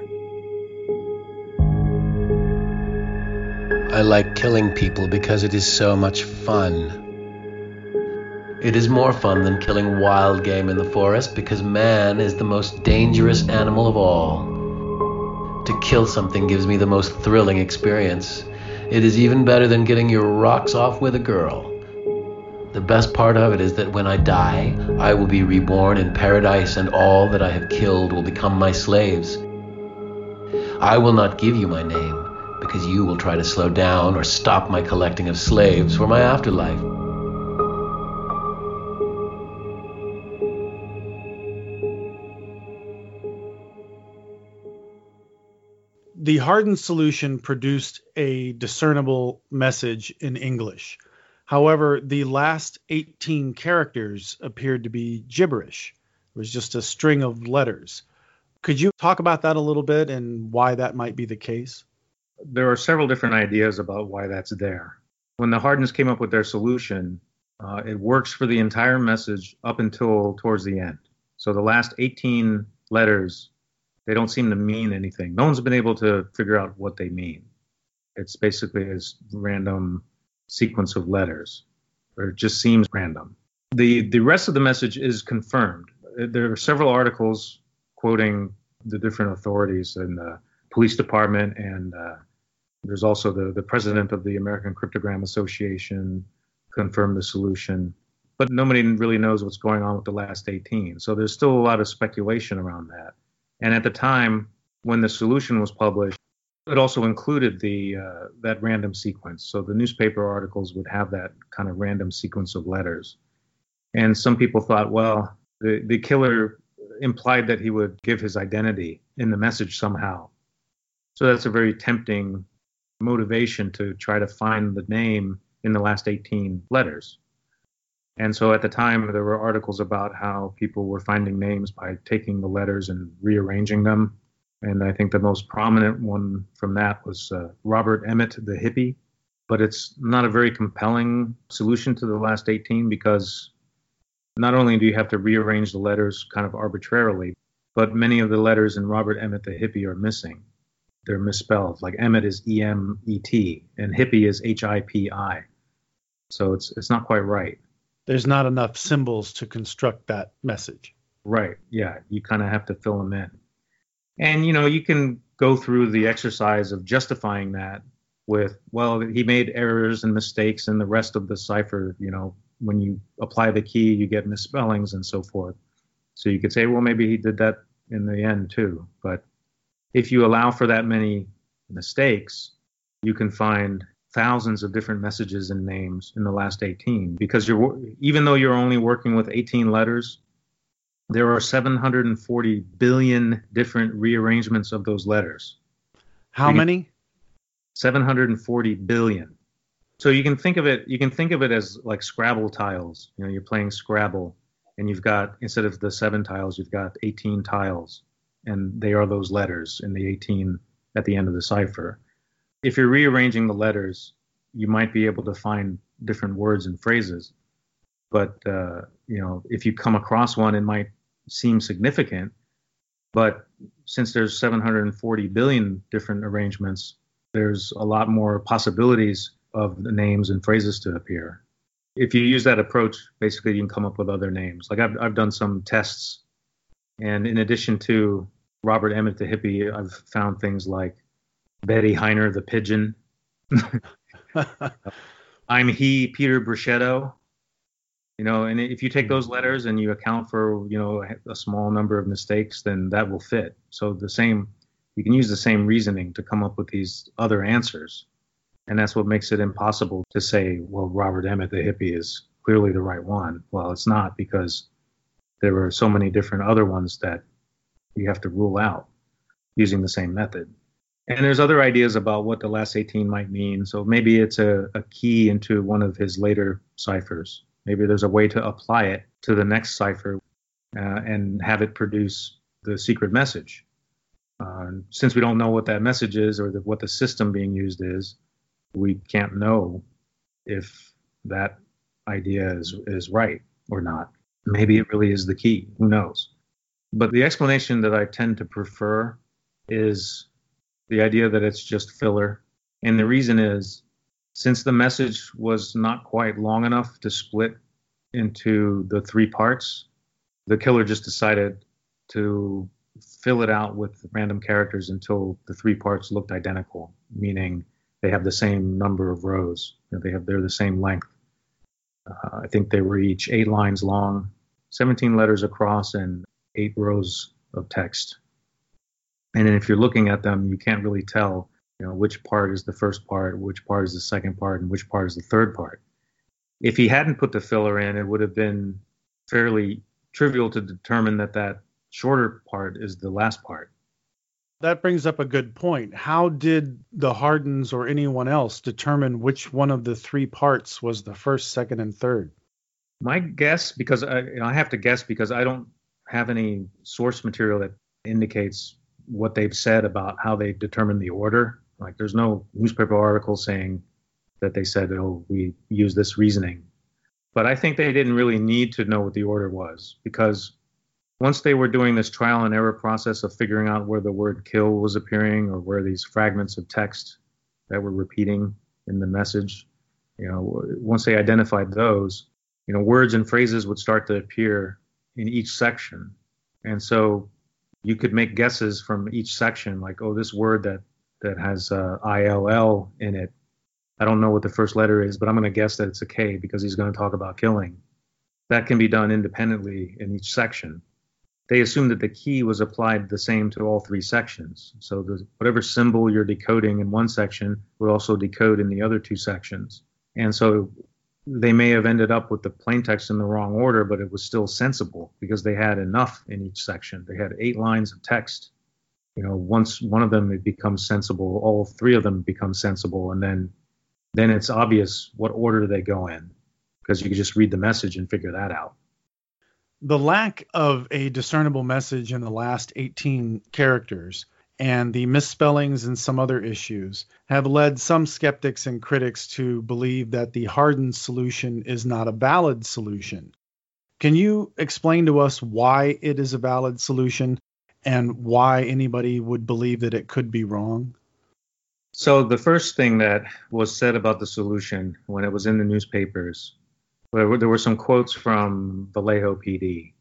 I like killing people because it is so much fun. It is more fun than killing wild game in the forest because man is the most dangerous animal of all. To kill something gives me the most thrilling experience. It is even better than getting your rocks off with a girl. The best part of it is that when I die, I will be reborn in paradise and all that I have killed will become my slaves. I will not give you my name because you will try to slow down or stop my collecting of slaves for my afterlife. The hardened solution produced a discernible message in English. However, the last 18 characters appeared to be gibberish. It was just a string of letters. Could you talk about that a little bit and why that might be the case? there are several different ideas about why that's there. When the Hardens came up with their solution, uh, it works for the entire message up until towards the end. So the last 18 letters, they don't seem to mean anything. No one's been able to figure out what they mean. It's basically a random sequence of letters, or it just seems random. The the rest of the message is confirmed. There are several articles quoting the different authorities in the police department and uh, there's also the, the president of the American Cryptogram Association confirmed the solution, but nobody really knows what's going on with the last 18. So there's still a lot of speculation around that. And at the time when the solution was published, it also included the uh, that random sequence. So the newspaper articles would have that kind of random sequence of letters. And some people thought, well, the, the killer implied that he would give his identity in the message somehow. So that's a very tempting motivation to try to find the name in the last 18 letters. And so at the time, there were articles about how people were finding names by taking the letters and rearranging them. And I think the most prominent one from that was uh, Robert Emmet, the hippie. But it's not a very compelling solution to the last 18 because not only do you have to rearrange the letters kind of arbitrarily, but many of the letters in Robert Emmet, the hippie, are missing they're misspelled. Like Emmet is E M E T and hippie is H I P I. So it's it's not quite right. There's not enough symbols to construct that message. Right. Yeah. You kind of have to fill them in. And you know, you can go through the exercise of justifying that with, well, he made errors and mistakes in the rest of the cipher. You know, when you apply the key, you get misspellings and so forth. So you could say, well, maybe he did that in the end too. But if you allow for that many mistakes, you can find thousands of different messages and names in the last 18 because you're even though you're only working with 18 letters there are 740 billion different rearrangements of those letters. How many? 740 billion. So you can think of it you can think of it as like scrabble tiles. You know you're playing scrabble and you've got instead of the seven tiles you've got 18 tiles. And they are those letters in the 18 at the end of the cipher. If you're rearranging the letters you might be able to find different words and phrases. But uh, you know if you come across one it might seem significant but since there's 740 billion different arrangements there's a lot more possibilities of the names and phrases to appear if you use that approach, basically you can come up with other names. Like I've I've done some tests, and in addition to Robert Emmet the hippie, I've found things like Betty Heiner the pigeon. I'm he Peter Bruschetto. You know, and if you take hmm. those letters and you account for you know a small number of mistakes, then that will fit. So the same, you can use the same reasoning to come up with these other answers. And that's what makes it impossible to say, well, Robert Emmet, the hippie, is clearly the right one. Well, it's not because there are so many different other ones that you have to rule out using the same method. And there's other ideas about what the last 18 might mean. So maybe it's a, a key into one of his later ciphers. Maybe there's a way to apply it to the next cipher uh, and have it produce the secret message. Uh, since we don't know what that message is or the, what the system being used is, we can't know if that idea is, is right or not. Maybe it really is the key. Who knows? But the explanation that I tend to prefer is the idea that it's just filler. And the reason is since the message was not quite long enough to split into the three parts, the killer just decided to fill it out with random characters until the three parts looked identical, meaning they have the same number of rows. You know, they have they're the same length. Uh, I think they were each eight lines long, 17 letters across, and eight rows of text. And if you're looking at them, you can't really tell, you know, which part is the first part, which part is the second part, and which part is the third part. If he hadn't put the filler in, it would have been fairly trivial to determine that that shorter part is the last part. That brings up a good point. How did the Hardens or anyone else determine which one of the three parts was the first, second, and third? My guess, because I, you know, I have to guess because I don't have any source material that indicates what they've said about how they determined the order. Like, there's no newspaper article saying that they said, "Oh, we use this reasoning." But I think they didn't really need to know what the order was because once they were doing this trial and error process of figuring out where the word kill was appearing or where these fragments of text that were repeating in the message, you know, once they identified those, you know, words and phrases would start to appear in each section. And so you could make guesses from each section, like, oh, this word that, that has uh, ILL in it, I don't know what the first letter is, but I'm going to guess that it's a K because he's going to talk about killing. That can be done independently in each section they assumed that the key was applied the same to all three sections. So the, whatever symbol you're decoding in one section would also decode in the other two sections. And so they may have ended up with the plain text in the wrong order, but it was still sensible because they had enough in each section. They had eight lines of text. You know, once one of them becomes sensible, all three of them become sensible, and then then it's obvious what order they go in because you can just read the message and figure that out the lack of a discernible message in the last 18 characters and the misspellings and some other issues have led some skeptics and critics to believe that the hardened solution is not a valid solution. Can you explain to us why it is a valid solution and why anybody would believe that it could be wrong? So, the first thing that was said about the solution when it was in the newspapers there were, there were some quotes from Vallejo PD.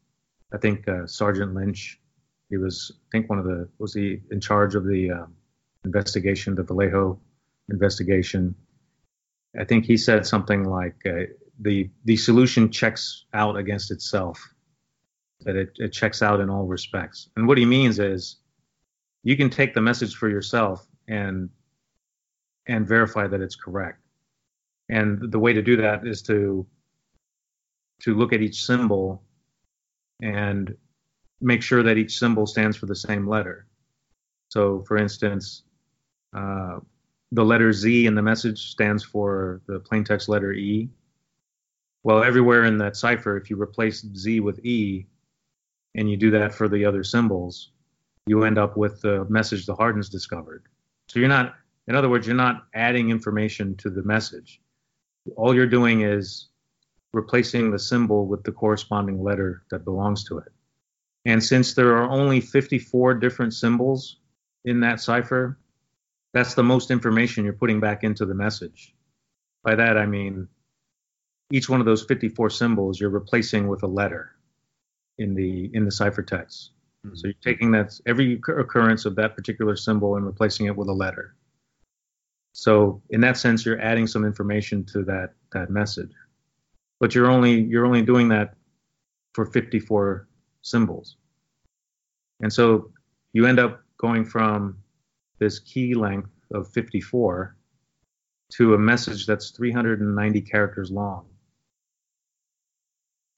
I think uh, Sergeant Lynch, he was, I think one of the, was he in charge of the uh, investigation, the Vallejo investigation. I think he said something like uh, the the solution checks out against itself, that it, it checks out in all respects. And what he means is you can take the message for yourself and and verify that it's correct. And the way to do that is to to look at each symbol and make sure that each symbol stands for the same letter. So, for instance, uh, the letter Z in the message stands for the plain text letter E. Well, everywhere in that cipher, if you replace Z with E, and you do that for the other symbols, you end up with the message the Hardens discovered. So you're not, in other words, you're not adding information to the message. All you're doing is replacing the symbol with the corresponding letter that belongs to it. And since there are only 54 different symbols in that cipher, that's the most information you're putting back into the message. By that, I mean each one of those 54 symbols you're replacing with a letter in the in the ciphertext. Mm-hmm. So you're taking that every occurrence of that particular symbol and replacing it with a letter. So in that sense, you're adding some information to that that message, but you're only you're only doing that for 54 symbols, and so you end up going from this key length of 54 to a message that's 390 characters long.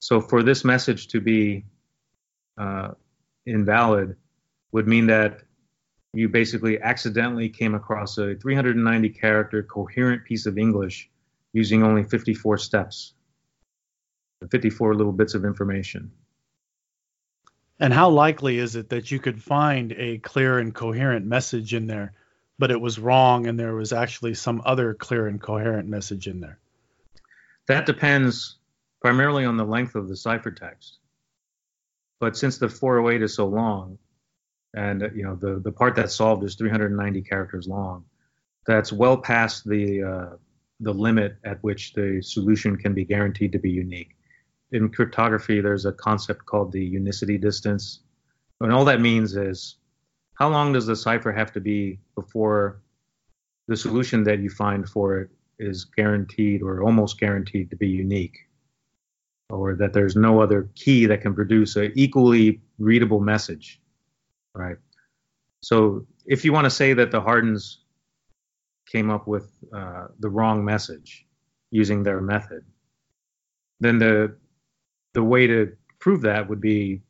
So for this message to be uh, invalid would mean that you basically accidentally came across a 390 character coherent piece of English using only 54 steps, 54 little bits of information. And how likely is it that you could find a clear and coherent message in there, but it was wrong and there was actually some other clear and coherent message in there? That depends primarily on the length of the ciphertext. But since the 408 is so long, and you know the the part that's solved is 390 characters long, that's well past the uh, the limit at which the solution can be guaranteed to be unique. In cryptography, there's a concept called the unicity distance, and all that means is how long does the cipher have to be before the solution that you find for it is guaranteed or almost guaranteed to be unique or that there's no other key that can produce an equally readable message, right? So if you want to say that the Hardens came up with uh, the wrong message using their method, then the the way to prove that would be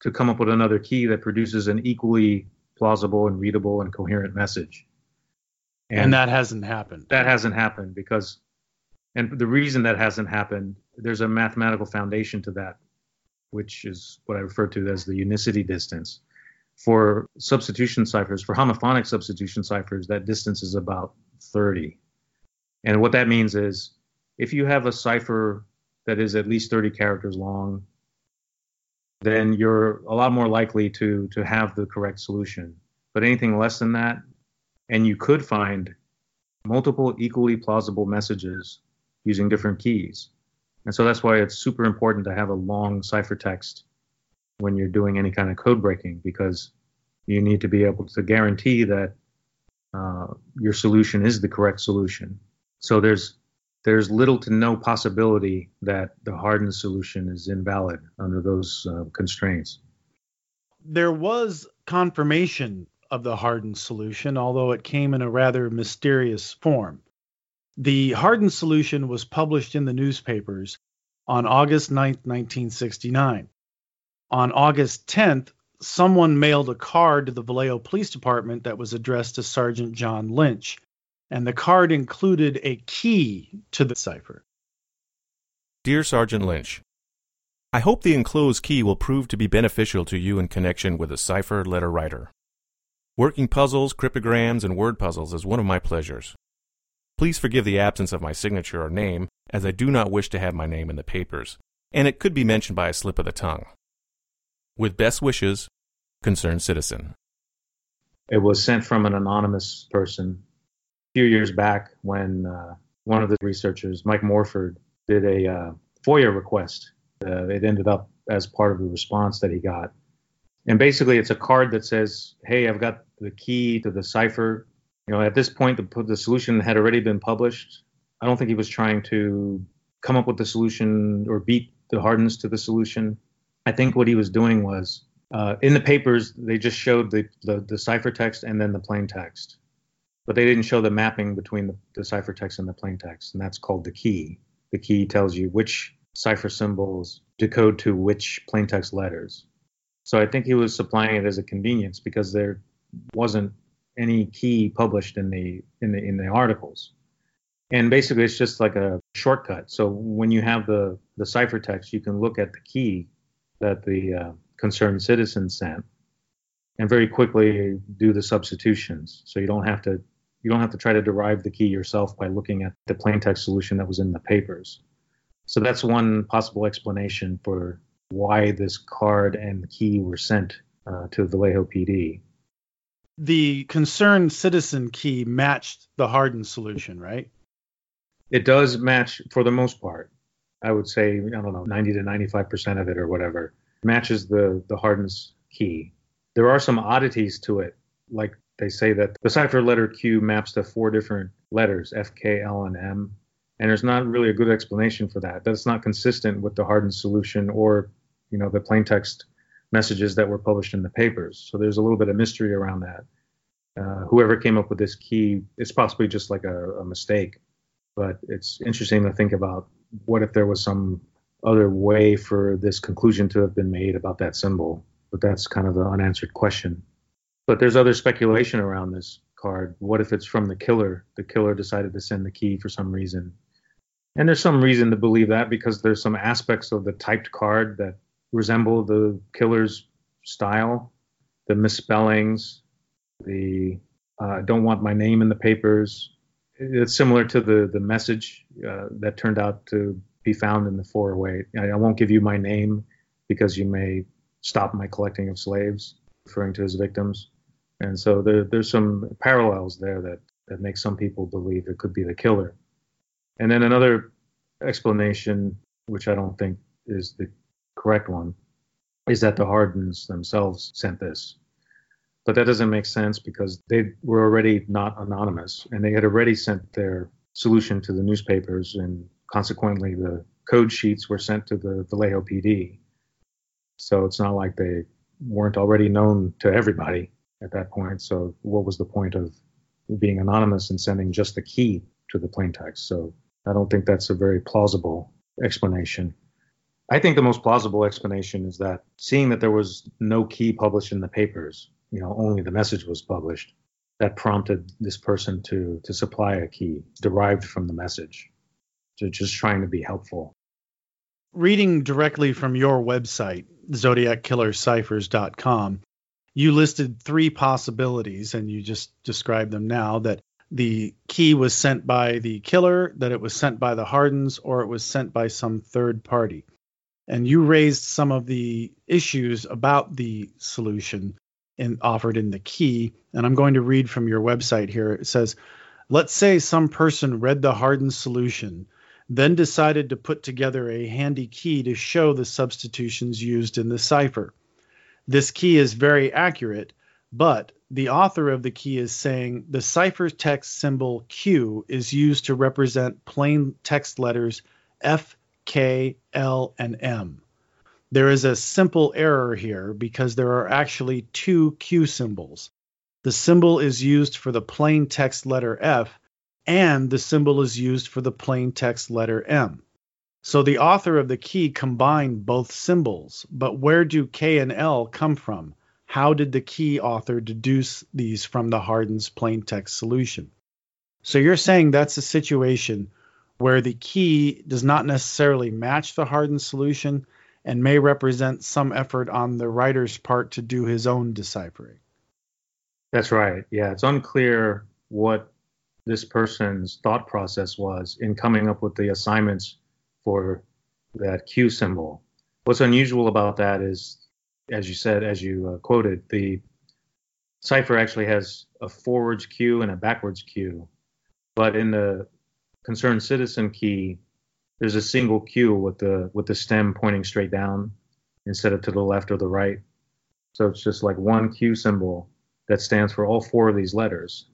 to come up with another key that produces an equally plausible and readable and coherent message. And, and that hasn't happened. That hasn't happened because and the reason that hasn't happened, there's a mathematical foundation to that, which is what I refer to as the unicity distance. For substitution ciphers, for homophonic substitution ciphers, that distance is about 30. And what that means is if you have a cipher that is at least 30 characters long, then you're a lot more likely to to have the correct solution. But anything less than that, and you could find multiple equally plausible messages using different keys. And so that's why it's super important to have a long ciphertext when you're doing any kind of code breaking because you need to be able to guarantee that uh, your solution is the correct solution. So there's there's little to no possibility that the hardened solution is invalid under those uh, constraints. There was confirmation of the hardened solution, although it came in a rather mysterious form. The hardened solution was published in the newspapers on August 9, 1969. On August 10th, someone mailed a card to the Vallejo Police Department that was addressed to Sergeant John Lynch, and the card included a key to the cipher. Dear Sergeant Lynch, I hope the enclosed key will prove to be beneficial to you in connection with a cipher letter writer. Working puzzles, cryptograms, and word puzzles is one of my pleasures. Please forgive the absence of my signature or name, as I do not wish to have my name in the papers, and it could be mentioned by a slip of the tongue. With best wishes, Concerned Citizen. It was sent from an anonymous person a few years back when uh, one of the researchers, Mike Morford, did a uh, FOIA request. Uh, it ended up as part of the response that he got. And basically, it's a card that says, Hey, I've got the key to the cipher you know, at this point, the, the solution had already been published. I don't think he was trying to come up with the solution or beat the Hardens to the solution. I think what he was doing was uh, in the papers they just showed the, the, the ciphertext and then the plain text. but they didn't show the mapping between the, the ciphertext and the plain text, and that's called the key. The key tells you which cipher symbols decode to which plain text letters. So I think he was supplying it as a convenience because there wasn't any key published in the in the in the articles. And basically it's just like a shortcut. So when you have the the ciphertext, you can look at the key that the uh, concerned citizen sent and very quickly do the substitutions. So you don't have to you don't have to try to derive the key yourself by looking at the plaintext solution that was in the papers. So that's one possible explanation for why this card and key were sent uh, to Vallejo PD. The concerned citizen key matched the Harden solution, right? It does match for the most part. I would say, I don't know, 90 to 95% of it or whatever matches the, the Harden's key. There are some oddities to it, like they say that the cipher letter Q maps to four different letters, F, K, L, and M. And there's not really a good explanation for that. That's not consistent with the Harden solution or, you know, the plaintext messages that were published in the papers. So there's a little bit of mystery around that. Uh, whoever came up with this key, it's possibly just like a, a mistake. But it's interesting to think about what if there was some other way for this conclusion to have been made about that symbol. But that's kind of the unanswered question. But there's other speculation around this card. What if it's from the killer? The killer decided to send the key for some reason. And there's some reason to believe that because there's some aspects of the typed card that resemble the killer's style, the misspellings, the uh, don't want my name in the papers. It's similar to the the message uh, that turned out to be found in the 408. I, I won't give you my name because you may stop my collecting of slaves, referring to his victims. And so there, there's some parallels there that, that make some people believe it could be the killer. And then another explanation, which I don't think is the correct one, is that the Hardens themselves sent this. But that doesn't make sense because they were already not anonymous and they had already sent their solution to the newspapers and consequently the code sheets were sent to the Vallejo PD. So it's not like they weren't already known to everybody at that point. So what was the point of being anonymous and sending just the key to the plaintext? So I don't think that's a very plausible explanation. I think the most plausible explanation is that seeing that there was no key published in the papers, you know, only the message was published, that prompted this person to to supply a key derived from the message, to just trying to be helpful. Reading directly from your website, zodiackillerciphers.com, you listed three possibilities and you just described them now that the key was sent by the killer, that it was sent by the Hardens, or it was sent by some third party. And you raised some of the issues about the solution offered in the key. And I'm going to read from your website here. It says, Let's say some person read the Harden solution, then decided to put together a handy key to show the substitutions used in the cipher. This key is very accurate, but the author of the key is saying the ciphertext symbol Q is used to represent plain text letters F, K, L, and M. There is a simple error here because there are actually two Q symbols. The symbol is used for the plain text letter F, and the symbol is used for the plain text letter M. So the author of the key combined both symbols, but where do K and L come from? How did the key author deduce these from the Harden's plain text solution? So you're saying that's a situation where the key does not necessarily match the Harden solution and may represent some effort on the writer's part to do his own deciphering. That's right. Yeah, it's unclear what this person's thought process was in coming up with the assignments for that Q symbol. What's unusual about that is, as you said, as you uh, quoted, the cipher actually has a forwards Q and a backwards Q. But in the concerned citizen key, there's a single Q with the with the stem pointing straight down instead of to the left or the right. So it's just like one Q symbol that stands for all four of these letters.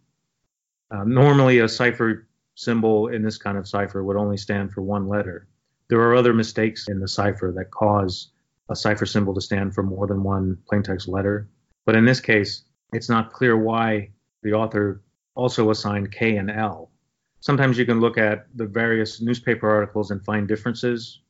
Uh, normally, a cipher symbol in this kind of cipher would only stand for one letter. There are other mistakes in the cipher that cause a cipher symbol to stand for more than one plaintext letter. But in this case, it's not clear why the author also assigned K and L. Sometimes you can look at the various newspaper articles and find differences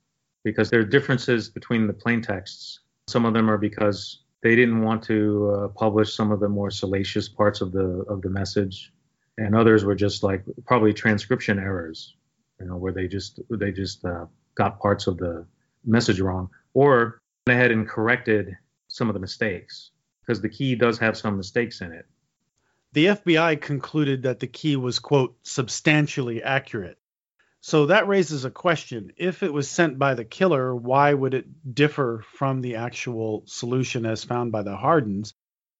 because there are differences between the plain texts. Some of them are because they didn't want to uh, publish some of the more salacious parts of the of the message, and others were just like probably transcription errors, you know, where they just they just uh, got parts of the message wrong, or went ahead and corrected some of the mistakes because the key does have some mistakes in it. The FBI concluded that the key was quote substantially accurate. So that raises a question. If it was sent by the killer, why would it differ from the actual solution as found by the Hardens?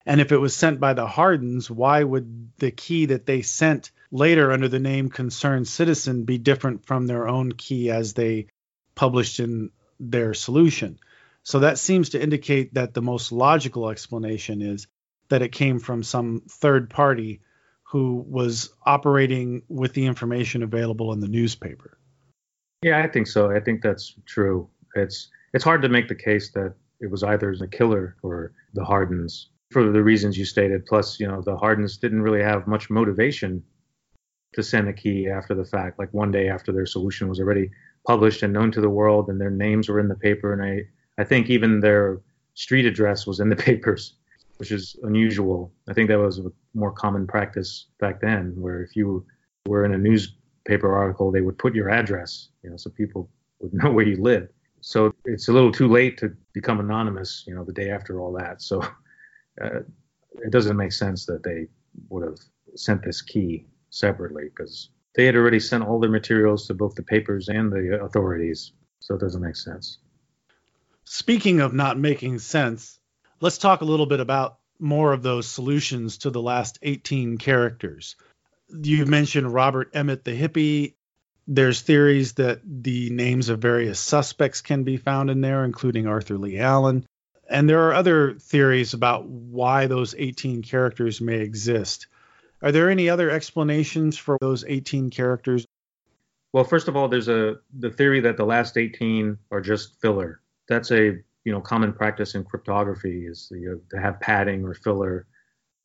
And if it was sent by the Hardens, why would the key that they sent later under the name Concerned Citizen be different from their own key as they published in their solution? So that seems to indicate that the most logical explanation is that it came from some third party who was operating with the information available in the newspaper. Yeah, I think so. I think that's true. It's it's hard to make the case that it was either the killer or the Hardens for the reasons you stated. Plus, you know, the Hardens didn't really have much motivation to send a key after the fact, like one day after their solution was already published and known to the world, and their names were in the paper, and I I think even their street address was in the papers which is unusual. I think that was a more common practice back then, where if you were in a newspaper article, they would put your address, you know, so people would know where you live. So it's a little too late to become anonymous, you know, the day after all that. So uh, it doesn't make sense that they would have sent this key separately because they had already sent all their materials to both the papers and the authorities. So it doesn't make sense. Speaking of not making sense, let's talk a little bit about more of those solutions to the last 18 characters. You mentioned Robert Emmet the hippie. There's theories that the names of various suspects can be found in there, including Arthur Lee Allen. And there are other theories about why those 18 characters may exist. Are there any other explanations for those 18 characters? Well, first of all, there's a the theory that the last 18 are just filler. That's a you know common practice in cryptography is you know, to have padding or filler.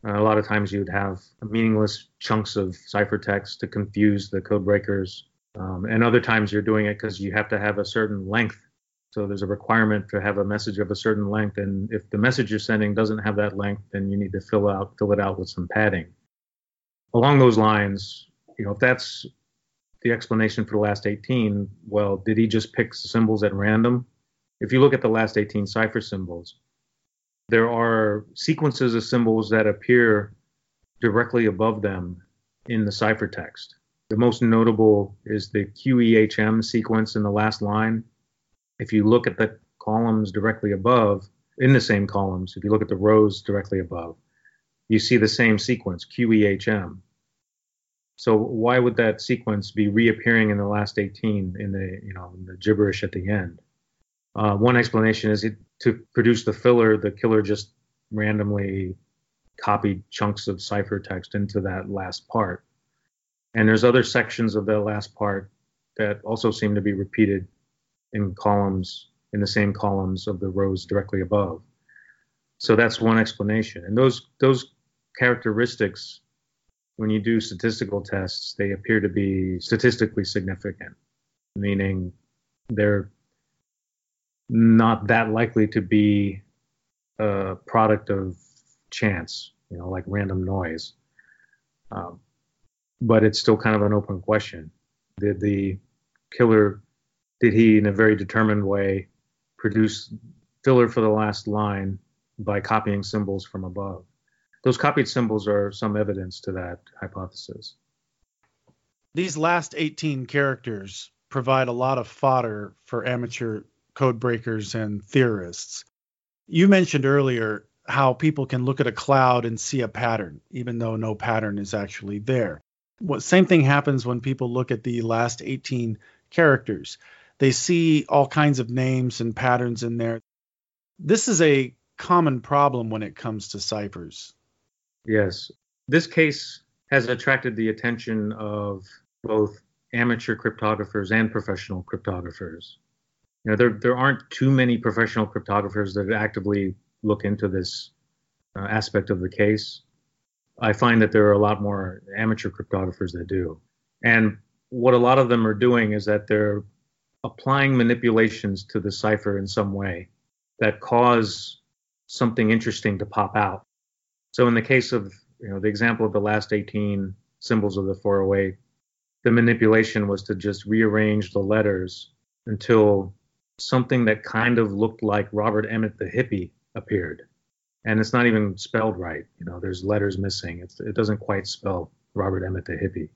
Uh, a lot of times you'd have meaningless chunks of ciphertext to confuse the code breakers, um, and other times you're doing it because you have to have a certain length. So there's a requirement to have a message of a certain length, and if the message you're sending doesn't have that length, then you need to fill out fill it out with some padding. Along those lines, you know, if that's the explanation for the last 18, well, did he just pick symbols at random? If you look at the last 18 cipher symbols, there are sequences of symbols that appear directly above them in the ciphertext. The most notable is the QEHM sequence in the last line. If you look at the columns directly above, in the same columns, if you look at the rows directly above, you see the same sequence, QEHM. So why would that sequence be reappearing in the last 18 in the you know in the gibberish at the end? Uh, one explanation is it, to produce the filler, the killer just randomly copied chunks of ciphertext into that last part. And there's other sections of that last part that also seem to be repeated in columns, in the same columns of the rows directly above. So that's one explanation. And those those characteristics, when you do statistical tests, they appear to be statistically significant, meaning they're not that likely to be a product of chance, you know, like random noise. Um, but it's still kind of an open question. Did the killer, did he, in a very determined way, produce filler for the last line by copying symbols from above? Those copied symbols are some evidence to that hypothesis. These last 18 characters provide a lot of fodder for amateur code breakers and theorists. You mentioned earlier how people can look at a cloud and see a pattern, even though no pattern is actually there. What same thing happens when people look at the last 18 characters. They see all kinds of names and patterns in there. This is a common problem when it comes to ciphers. Yes. This case has attracted the attention of both amateur cryptographers and professional cryptographers you know, there there aren't too many professional cryptographers that actively look into this uh, aspect of the case. I find that there are a lot more amateur cryptographers that do. And what a lot of them are doing is that they're applying manipulations to the cipher in some way that cause something interesting to pop out. So in the case of you know the example of the last 18 symbols of the 408, the manipulation was to just rearrange the letters until something that kind of looked like Robert Emmet the hippie appeared. And it's not even spelled right. You know, there's letters missing. It's, it doesn't quite spell Robert Emmet the hippie,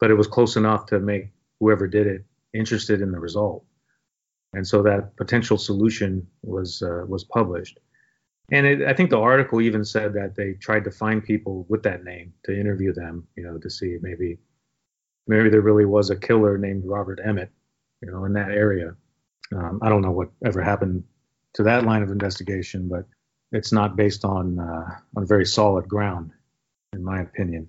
but it was close enough to make whoever did it interested in the result. And so that potential solution was uh, was published. And it, I think the article even said that they tried to find people with that name to interview them, you know, to see maybe maybe there really was a killer named Robert Emmet, you know, in that area. Um, I don't know what ever happened to that line of investigation, but it's not based on uh, on very solid ground, in my opinion.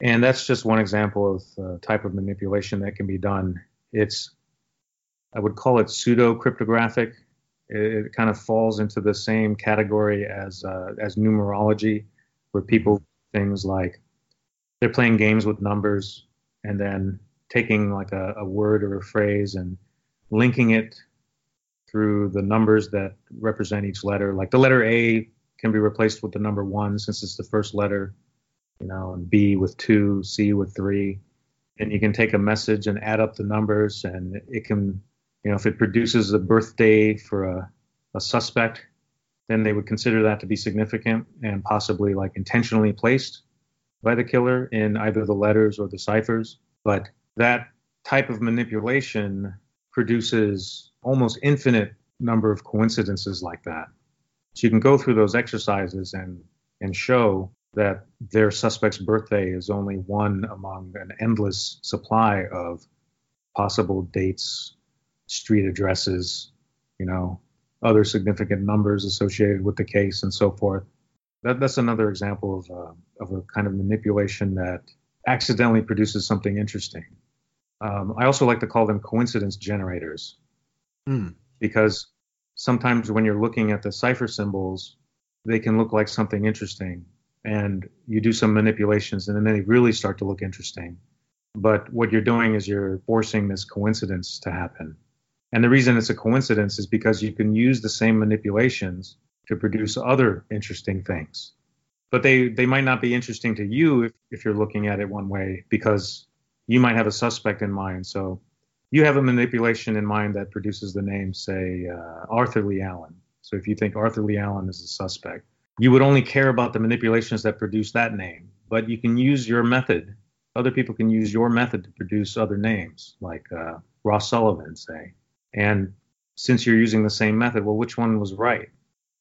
And that's just one example of uh, type of manipulation that can be done. It's I would call it pseudo cryptographic. It, it, kind of falls into the same category as uh, as numerology, where people things like they're playing games with numbers and then taking like a, a word or a phrase and linking it through the numbers that represent each letter. Like the letter A can be replaced with the number one since it's the first letter, you know, and B with two, C with three. And you can take a message and add up the numbers, and it can, you know, if it produces a birthday for a, a suspect, then they would consider that to be significant and possibly like intentionally placed by the killer in either the letters or the ciphers. But that type of manipulation produces almost infinite number of coincidences like that. So you can go through those exercises and and show that their suspect's birthday is only one among an endless supply of possible dates, street addresses, you know, other significant numbers associated with the case and so forth. That, that's another example of, uh, of a kind of manipulation that accidentally produces something interesting. Um, I also like to call them coincidence generators mm. because sometimes when you're looking at the cipher symbols, they can look like something interesting. And you do some manipulations, and then they really start to look interesting. But what you're doing is you're forcing this coincidence to happen. And the reason it's a coincidence is because you can use the same manipulations to produce other interesting things. But they, they might not be interesting to you if, if you're looking at it one way because you might have a suspect in mind. So you have a manipulation in mind that produces the name, say, uh, Arthur Lee Allen. So if you think Arthur Lee Allen is a suspect, you would only care about the manipulations that produce that name. But you can use your method. Other people can use your method to produce other names, like uh, Ross Sullivan, say. And since you're using the same method, well, which one was right?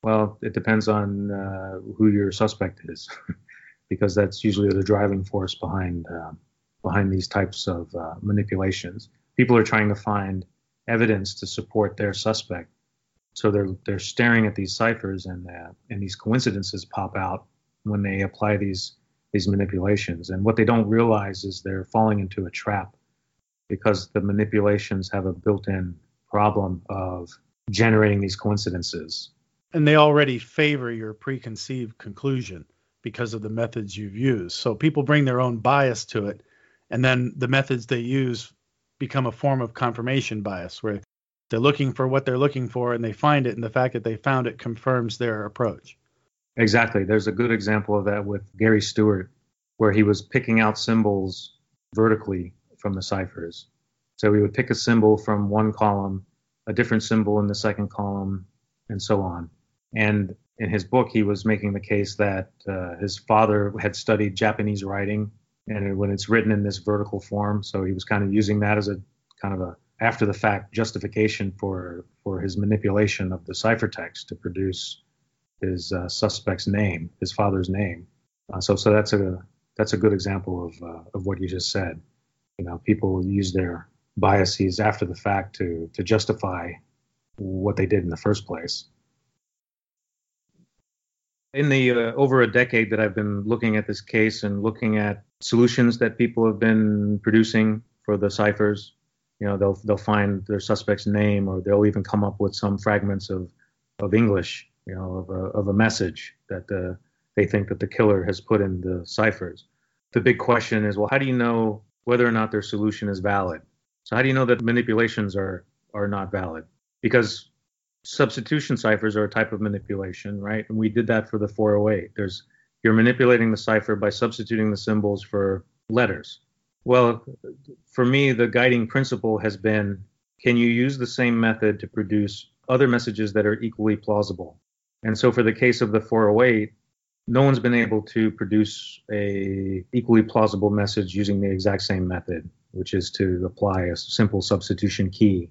Well, it depends on uh, who your suspect is, because that's usually the driving force behind uh, behind these types of uh, manipulations. People are trying to find evidence to support their suspect, so they're they're staring at these ciphers, and uh, and these coincidences pop out when they apply these these manipulations. And what they don't realize is they're falling into a trap because the manipulations have a built-in problem of generating these coincidences. And they already favor your preconceived conclusion because of the methods you've used. So people bring their own bias to it and then the methods they use become a form of confirmation bias where they're looking for what they're looking for and they find it and the fact that they found it confirms their approach. Exactly. There's a good example of that with gary stewart where he was picking out symbols vertically from the ciphers. So he would pick a symbol from one column a different symbol in the second column and so on. And in his book he was making the case that uh, his father had studied japanese writing and when it's written in this vertical form. So he was kind of using that as a kind of a after the fact justification for for his manipulation of the ciphertext to produce his uh, suspect's name, his father's name. Uh, so so that's a that's a good example of uh, of what you just said. You know, people use their biases after the fact to to justify what they did in the first place. In the uh, over a decade that I've been looking at this case and looking at solutions that people have been producing for the ciphers. You know, they'll they'll find their suspect's name, or they'll even come up with some fragments of of English, you know, of a, of a message that the they think that the killer has put in the ciphers. The big question is, well, how do you know whether or not their solution is valid? So how do you know that manipulations are are not valid? Because substitution ciphers are a type of manipulation, right? And we did that for the 408. There's you're manipulating the cipher by substituting the symbols for letters. Well, for me, the guiding principle has been can you use the same method to produce other messages that are equally plausible? And so for the case of the 408, no one's been able to produce a equally plausible message using the exact same method, which is to apply a simple substitution key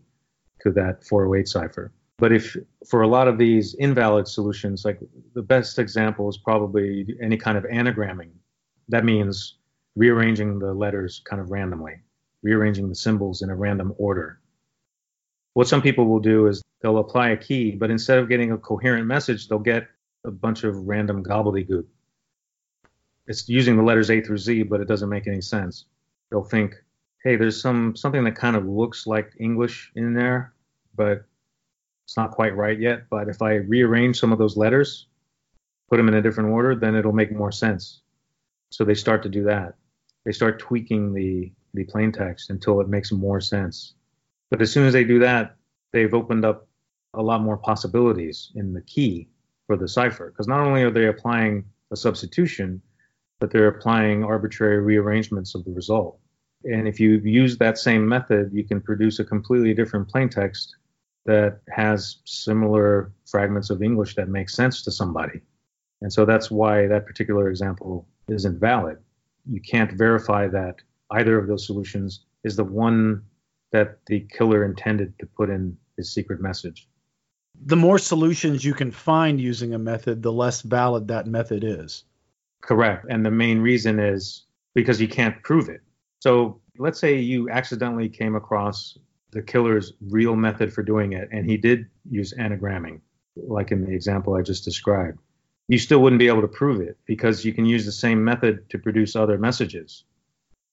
to that 408 cipher. But if for a lot of these invalid solutions, like the best example is probably any kind of anagramming. That means rearranging the letters kind of randomly, rearranging the symbols in a random order. What some people will do is they'll apply a key, but instead of getting a coherent message, they'll get a bunch of random gobbledygook. It's using the letters A through Z, but it doesn't make any sense. They'll think, hey, there's some something that kind of looks like English in there, but it's not quite right yet, but if I rearrange some of those letters, put them in a different order, then it'll make more sense. So they start to do that. They start tweaking the, the plain text until it makes more sense. But as soon as they do that, they've opened up a lot more possibilities in the key for the cipher. Because not only are they applying a substitution, but they're applying arbitrary rearrangements of the result. And if you use that same method, you can produce a completely different plaintext that has similar fragments of English that make sense to somebody. And so that's why that particular example isn't valid. You can't verify that either of those solutions is the one that the killer intended to put in his secret message. The more solutions you can find using a method, the less valid that method is. Correct. And the main reason is because you can't prove it. So let's say you accidentally came across the killer's real method for doing it, and he did use anagramming, like in the example I just described, you still wouldn't be able to prove it because you can use the same method to produce other messages.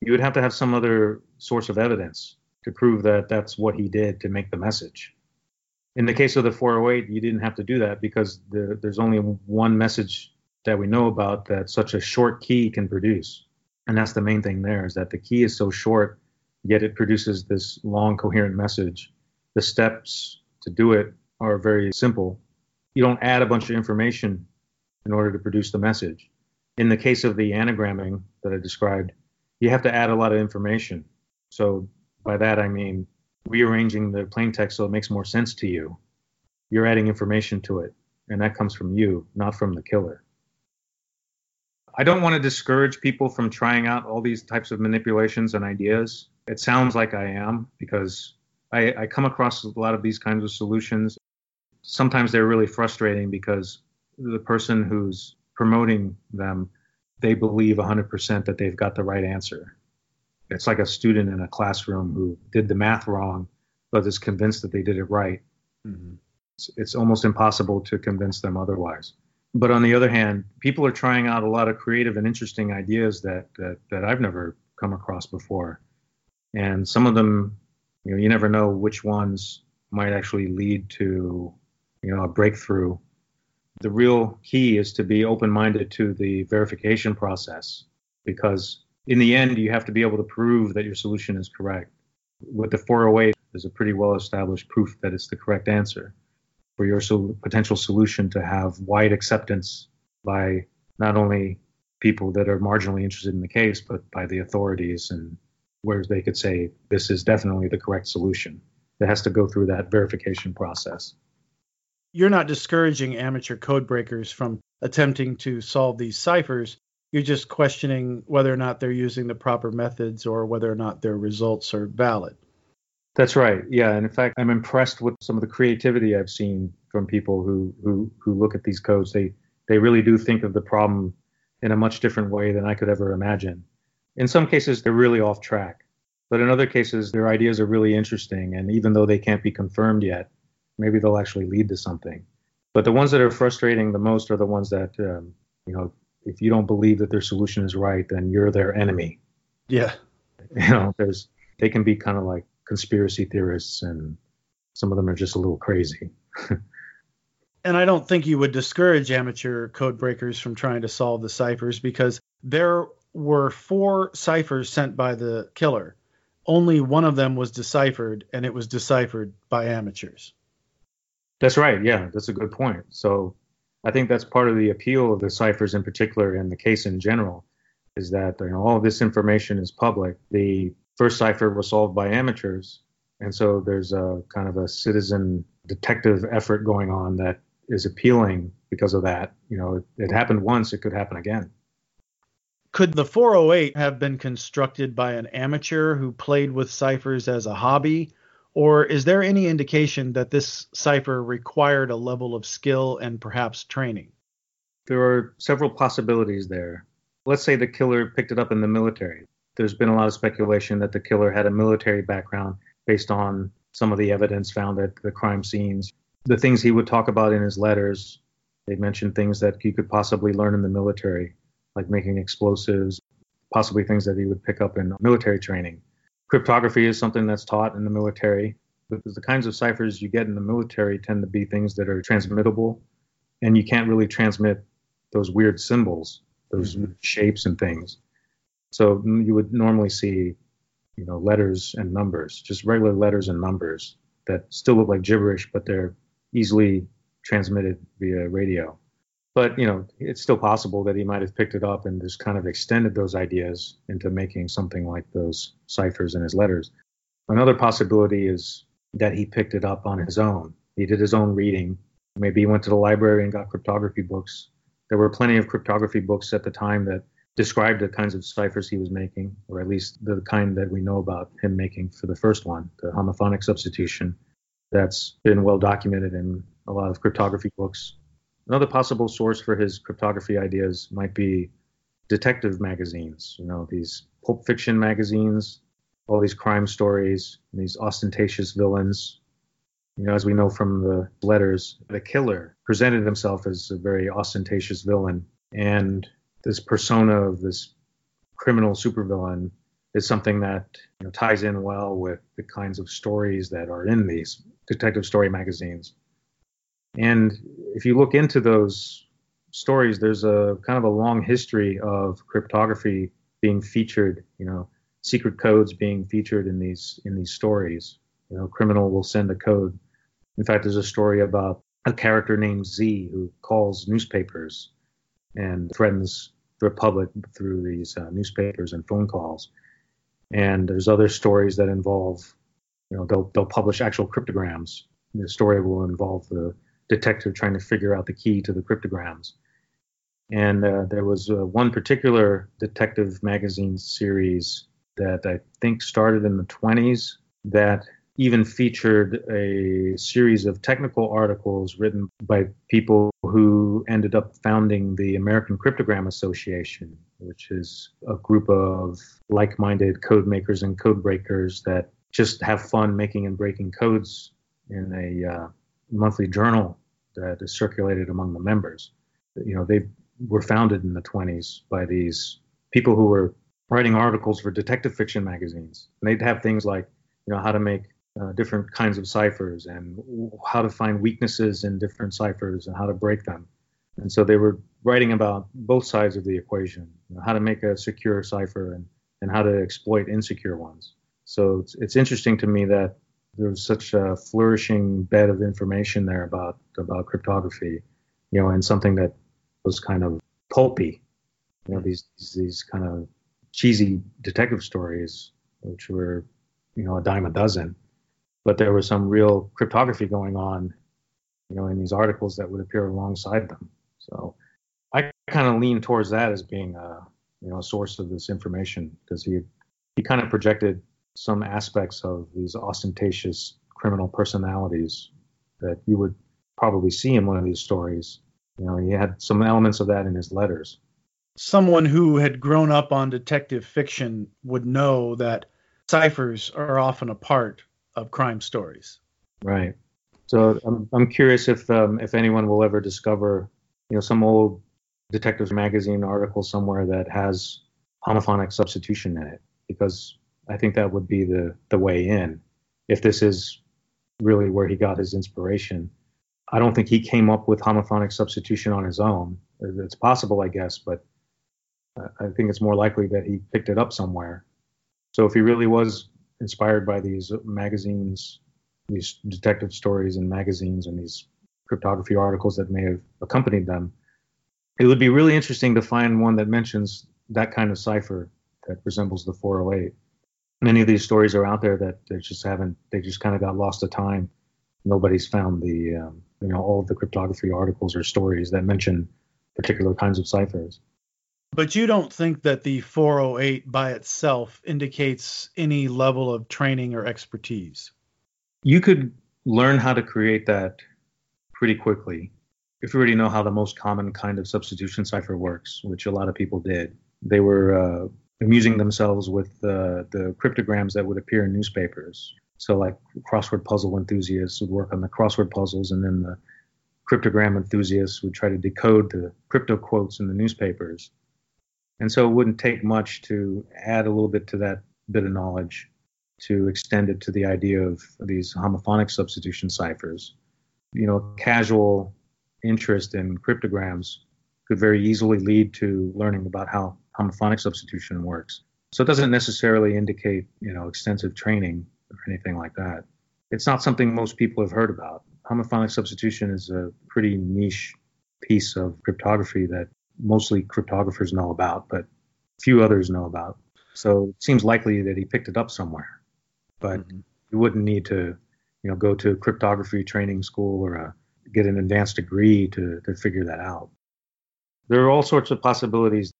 You would have to have some other source of evidence to prove that that's what he did to make the message. In the case of the 408, you didn't have to do that because the, there's only one message that we know about that such a short key can produce. And that's the main thing there is that the key is so short yet it produces this long, coherent message. The steps to do it are very simple. You don't add a bunch of information in order to produce the message. In the case of the anagramming that I described, you have to add a lot of information. So by that I mean rearranging the plain text so it makes more sense to you. You're adding information to it, and that comes from you, not from the killer. I don't want to discourage people from trying out all these types of manipulations and ideas. It sounds like I am because I, I come across a lot of these kinds of solutions. Sometimes they're really frustrating because the person who's promoting them, they believe 100% that they've got the right answer. It's like a student in a classroom who did the math wrong, but is convinced that they did it right. Mm-hmm. It's, it's almost impossible to convince them otherwise. But on the other hand, people are trying out a lot of creative and interesting ideas that, that, that I've never come across before and some of them, you know, you never know which ones might actually lead to, you know, a breakthrough. The real key is to be open-minded to the verification process, because in the end, you have to be able to prove that your solution is correct. With the 408, there's a pretty well-established proof that it's the correct answer for your so- potential solution to have wide acceptance by not only people that are marginally interested in the case, but by the authorities and where they could say this is definitely the correct solution. It has to go through that verification process. You're not discouraging amateur code breakers from attempting to solve these ciphers. You're just questioning whether or not they're using the proper methods or whether or not their results are valid. That's right. Yeah, and in fact, I'm impressed with some of the creativity I've seen from people who who who look at these codes. They they really do think of the problem in a much different way than I could ever imagine. In some cases, they're really off track, but in other cases, their ideas are really interesting. And even though they can't be confirmed yet, maybe they'll actually lead to something. But the ones that are frustrating the most are the ones that, um, you know, if you don't believe that their solution is right, then you're their enemy. Yeah. You know, there's they can be kind of like conspiracy theorists, and some of them are just a little crazy. And I don't think you would discourage amateur code breakers from trying to solve the ciphers because there were four ciphers sent by the killer. Only one of them was deciphered, and it was deciphered by amateurs. That's right. Yeah, that's a good point. So I think that's part of the appeal of the ciphers in particular and the case in general is that you know, all this information is public. The first cipher was solved by amateurs, and so there's a kind of a citizen detective effort going on that is appealing because of that. You know, it, it happened once, it could happen again. Could the 408 have been constructed by an amateur who played with ciphers as a hobby? Or is there any indication that this cipher required a level of skill and perhaps training? There are several possibilities there. Let's say the killer picked it up in the military. There's been a lot of speculation that the killer had a military background based on some of the evidence found at the crime scenes. The things he would talk about in his letters, they mentioned things that he could possibly learn in the military, like making explosives, possibly things that he would pick up in military training. Cryptography is something that's taught in the military because the kinds of ciphers you get in the military tend to be things that are transmittable, and you can't really transmit those weird symbols, those mm-hmm. shapes and things. So you would normally see, you know, letters and numbers, just regular letters and numbers that still look like gibberish, but they're easily transmitted via radio. But you know, it's still possible that he might have picked it up and just kind of extended those ideas into making something like those ciphers in his letters. Another possibility is that he picked it up on his own. He did his own reading. Maybe he went to the library and got cryptography books. There were plenty of cryptography books at the time that described the kinds of ciphers he was making, or at least the kind that we know about him making for the first one, the homophonic substitution. That's been well documented in a lot of cryptography books. Another possible source for his cryptography ideas might be detective magazines, you know, these pulp fiction magazines, all these crime stories, these ostentatious villains. You know, as we know from the letters, the killer presented himself as a very ostentatious villain. And this persona of this criminal supervillain is something that you know, ties in well with the kinds of stories that are in these detective story magazines. And if you look into those stories, there's a kind of a long history of cryptography being featured, you know, secret codes being featured in these in these stories. You know, criminal will send a code. In fact, there's a story about a character named Z who calls newspapers and threatens the Republic through these uh, newspapers and phone calls. And there's other stories that involve, you know, they'll they'll publish actual cryptograms. The story will involve the detective trying to figure out the key to the cryptograms. And uh, there was uh, one particular detective magazine series that I think started in the 20s that even featured a series of technical articles written by people who ended up founding the American Cryptogram Association, which is a group of like minded code makers and code breakers that just have fun making and breaking codes in a uh, monthly journal that is circulated among the members. You know, they were founded in the 20s by these people who were writing articles for detective fiction magazines. And they'd have things like, you know, how to make uh, different kinds of ciphers and how to find weaknesses in different ciphers and how to break them. And so they were writing about both sides of the equation, you know, how to make a secure cipher and, and how to exploit insecure ones. So it's, it's interesting to me that there was such a flourishing bed of information there about about cryptography, you know, and something that was kind of pulpy, you know, these these kind of cheesy detective stories, which were, you know, a dime a dozen, but there was some real cryptography going on, you know, in these articles that would appear alongside them. So I kind of lean towards that as being a you know a source of this information because he he kind of projected some aspects of these ostentatious criminal personalities that you would probably see in one of these stories. You know, he had some elements of that in his letters. Someone who had grown up on detective fiction would know that ciphers are often a part of crime stories. Right. So I'm, I'm curious if um, if anyone will ever discover, you know, some old detectives magazine article somewhere that has homophonic substitution in it, because I think that would be the the way in. If this is really where he got his inspiration, I don't think he came up with homophonic substitution on his own. It's possible, I guess, but I think it's more likely that he picked it up somewhere. So if he really was inspired by these magazines, these detective stories and magazines and these cryptography articles that may have accompanied them, it would be really interesting to find one that mentions that kind of cipher that resembles the 408. Many of these stories are out there that they just haven't, they just kind of got lost to time. Nobody's found the, um, you know, all of the cryptography articles or stories that mention particular kinds of ciphers. But you don't think that the 408 by itself indicates any level of training or expertise? You could learn how to create that pretty quickly if you already know how the most common kind of substitution cipher works, which a lot of people did. They were uh, amusing themselves with uh, the cryptograms that would appear in newspapers. So, like crossword puzzle enthusiasts would work on the crossword puzzles, and then the cryptogram enthusiasts would try to decode the crypto quotes in the newspapers. And so it wouldn't take much to add a little bit to that bit of knowledge to extend it to the idea of these homophonic substitution ciphers. You know, casual interest in cryptograms could very easily lead to learning about how homophonic substitution works. So it doesn't necessarily indicate, you know, extensive training or anything like that. It's not something most people have heard about. Homophonic substitution is a pretty niche piece of cryptography that mostly cryptographers know about, but few others know about. So it seems likely that he picked it up somewhere, but mm-hmm. you wouldn't need to, you know, go to cryptography training school or a, get an advanced degree to, to figure that out. There are all sorts of possibilities.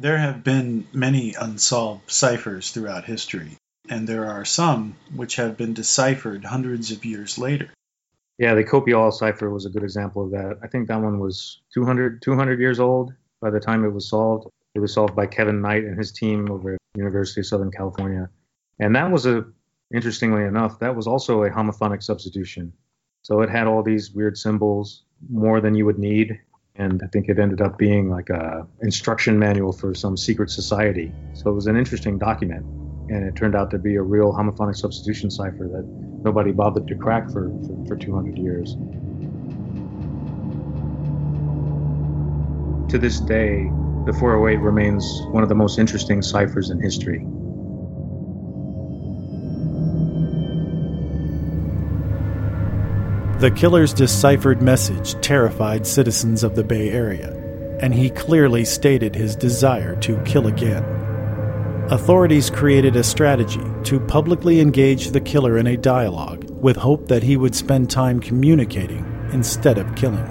There have been many unsolved ciphers throughout history, and there are some which have been deciphered hundreds of years later. Yeah, the Copiale cipher was a good example of that. I think that one was 200, 200 years old by the time it was solved. It was solved by Kevin Knight and his team over at University of Southern California. And that was a, interestingly enough, that was also a homophonic substitution. So it had all these weird symbols, more than you would need. And I think it ended up being like a instruction manual for some secret society. So it was an interesting document. And it turned out to be a real homophonic substitution cipher that nobody bothered to crack for, for, for 200 years. To this day, the 408 remains one of the most interesting ciphers in history. The killer's deciphered message terrified citizens of the Bay Area, and he clearly stated his desire to kill again. Authorities created a strategy to publicly engage the killer in a dialogue with hope that he would spend time communicating instead of killing.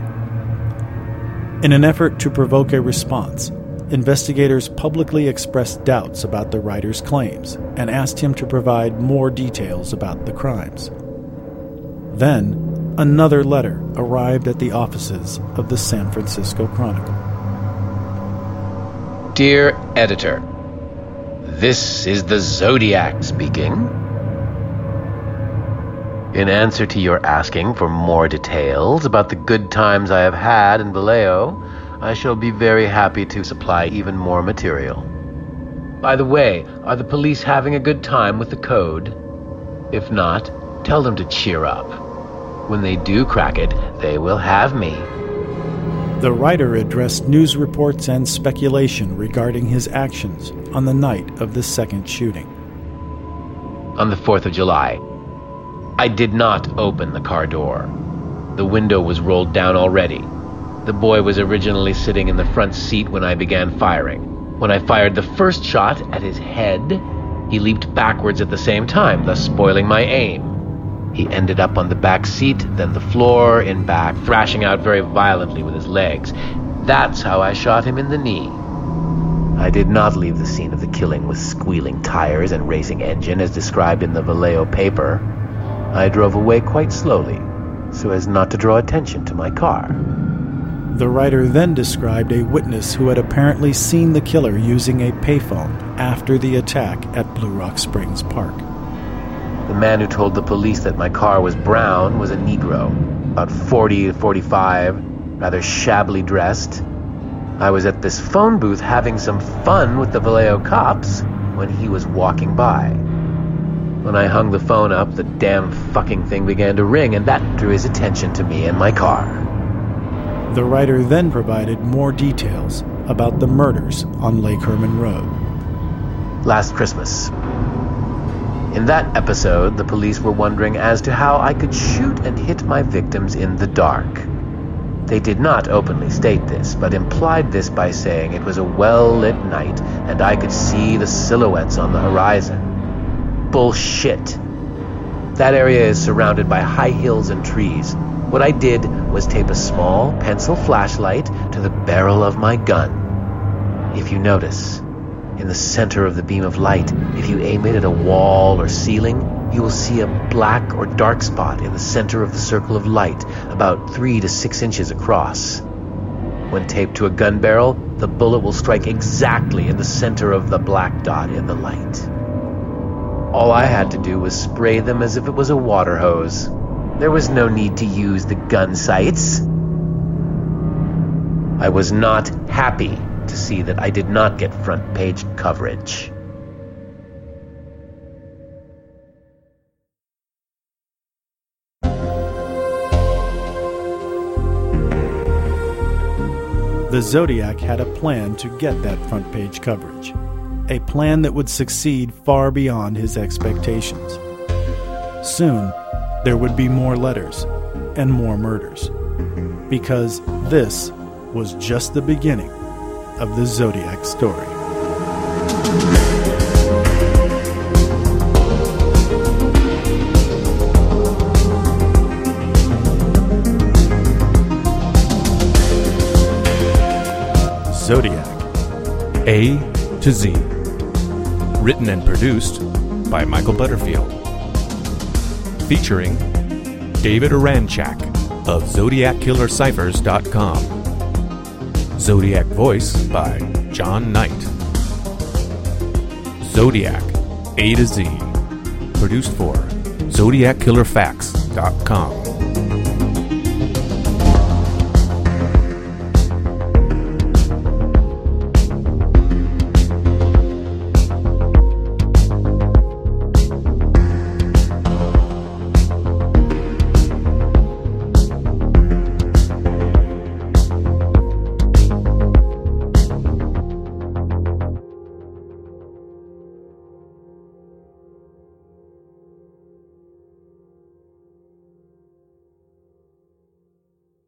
In an effort to provoke a response, investigators publicly expressed doubts about the writer's claims and asked him to provide more details about the crimes. Then, another letter arrived at the offices of the San Francisco Chronicle. Dear Editor, this is the Zodiac speaking. In answer to your asking for more details about the good times I have had in Vallejo, I shall be very happy to supply even more material. By the way, are the police having a good time with the code? If not, tell them to cheer up. When they do crack it, they will have me. The writer addressed news reports and speculation regarding his actions on the night of the second shooting. On the 4th of July, I did not open the car door. The window was rolled down already. The boy was originally sitting in the front seat when I began firing. When I fired the first shot at his head, he leaped backwards at the same time, thus spoiling my aim. He ended up on the back seat, then the floor, in back, thrashing out very violently with his legs. That's how I shot him in the knee. I did not leave the scene of the killing with squealing tires and racing engine as described in the Vallejo paper. I drove away quite slowly, so as not to draw attention to my car. The writer then described a witness who had apparently seen the killer using a payphone after the attack at Blue Rock Springs Park. The man who told the police that my car was brown was a Negro, about 40 to 45, rather shabbily dressed. I was at this phone booth having some fun with the Vallejo cops when he was walking by. When I hung the phone up, the damn fucking thing began to ring, and that drew his attention to me and my car. The writer then provided more details about the murders on Lake Herman Road. Last Christmas. In that episode, the police were wondering as to how I could shoot and hit my victims in the dark. They did not openly state this, but implied this by saying it was a well lit night and I could see the silhouettes on the horizon. Bullshit. That area is surrounded by high hills and trees. What I did was tape a small pencil flashlight to the barrel of my gun. If you notice, in the center of the beam of light, if you aim it at a wall or ceiling, you will see a black or dark spot in the center of the circle of light, about three to six inches across. When taped to a gun barrel, the bullet will strike exactly in the center of the black dot in the light. All I had to do was spray them as if it was a water hose. There was no need to use the gun sights. I was not happy to see that I did not get front page coverage. The Zodiac had a plan to get that front page coverage, a plan that would succeed far beyond his expectations. Soon, there would be more letters and more murders, because this was just the beginning of the Zodiac story. Zodiac A to Z. Written and produced by Michael Butterfield. Featuring David Oranchak of ZodiacKillerCiphers.com. Zodiac voice by John Knight. Zodiac A to Z. Produced for ZodiacKillerFacts.com.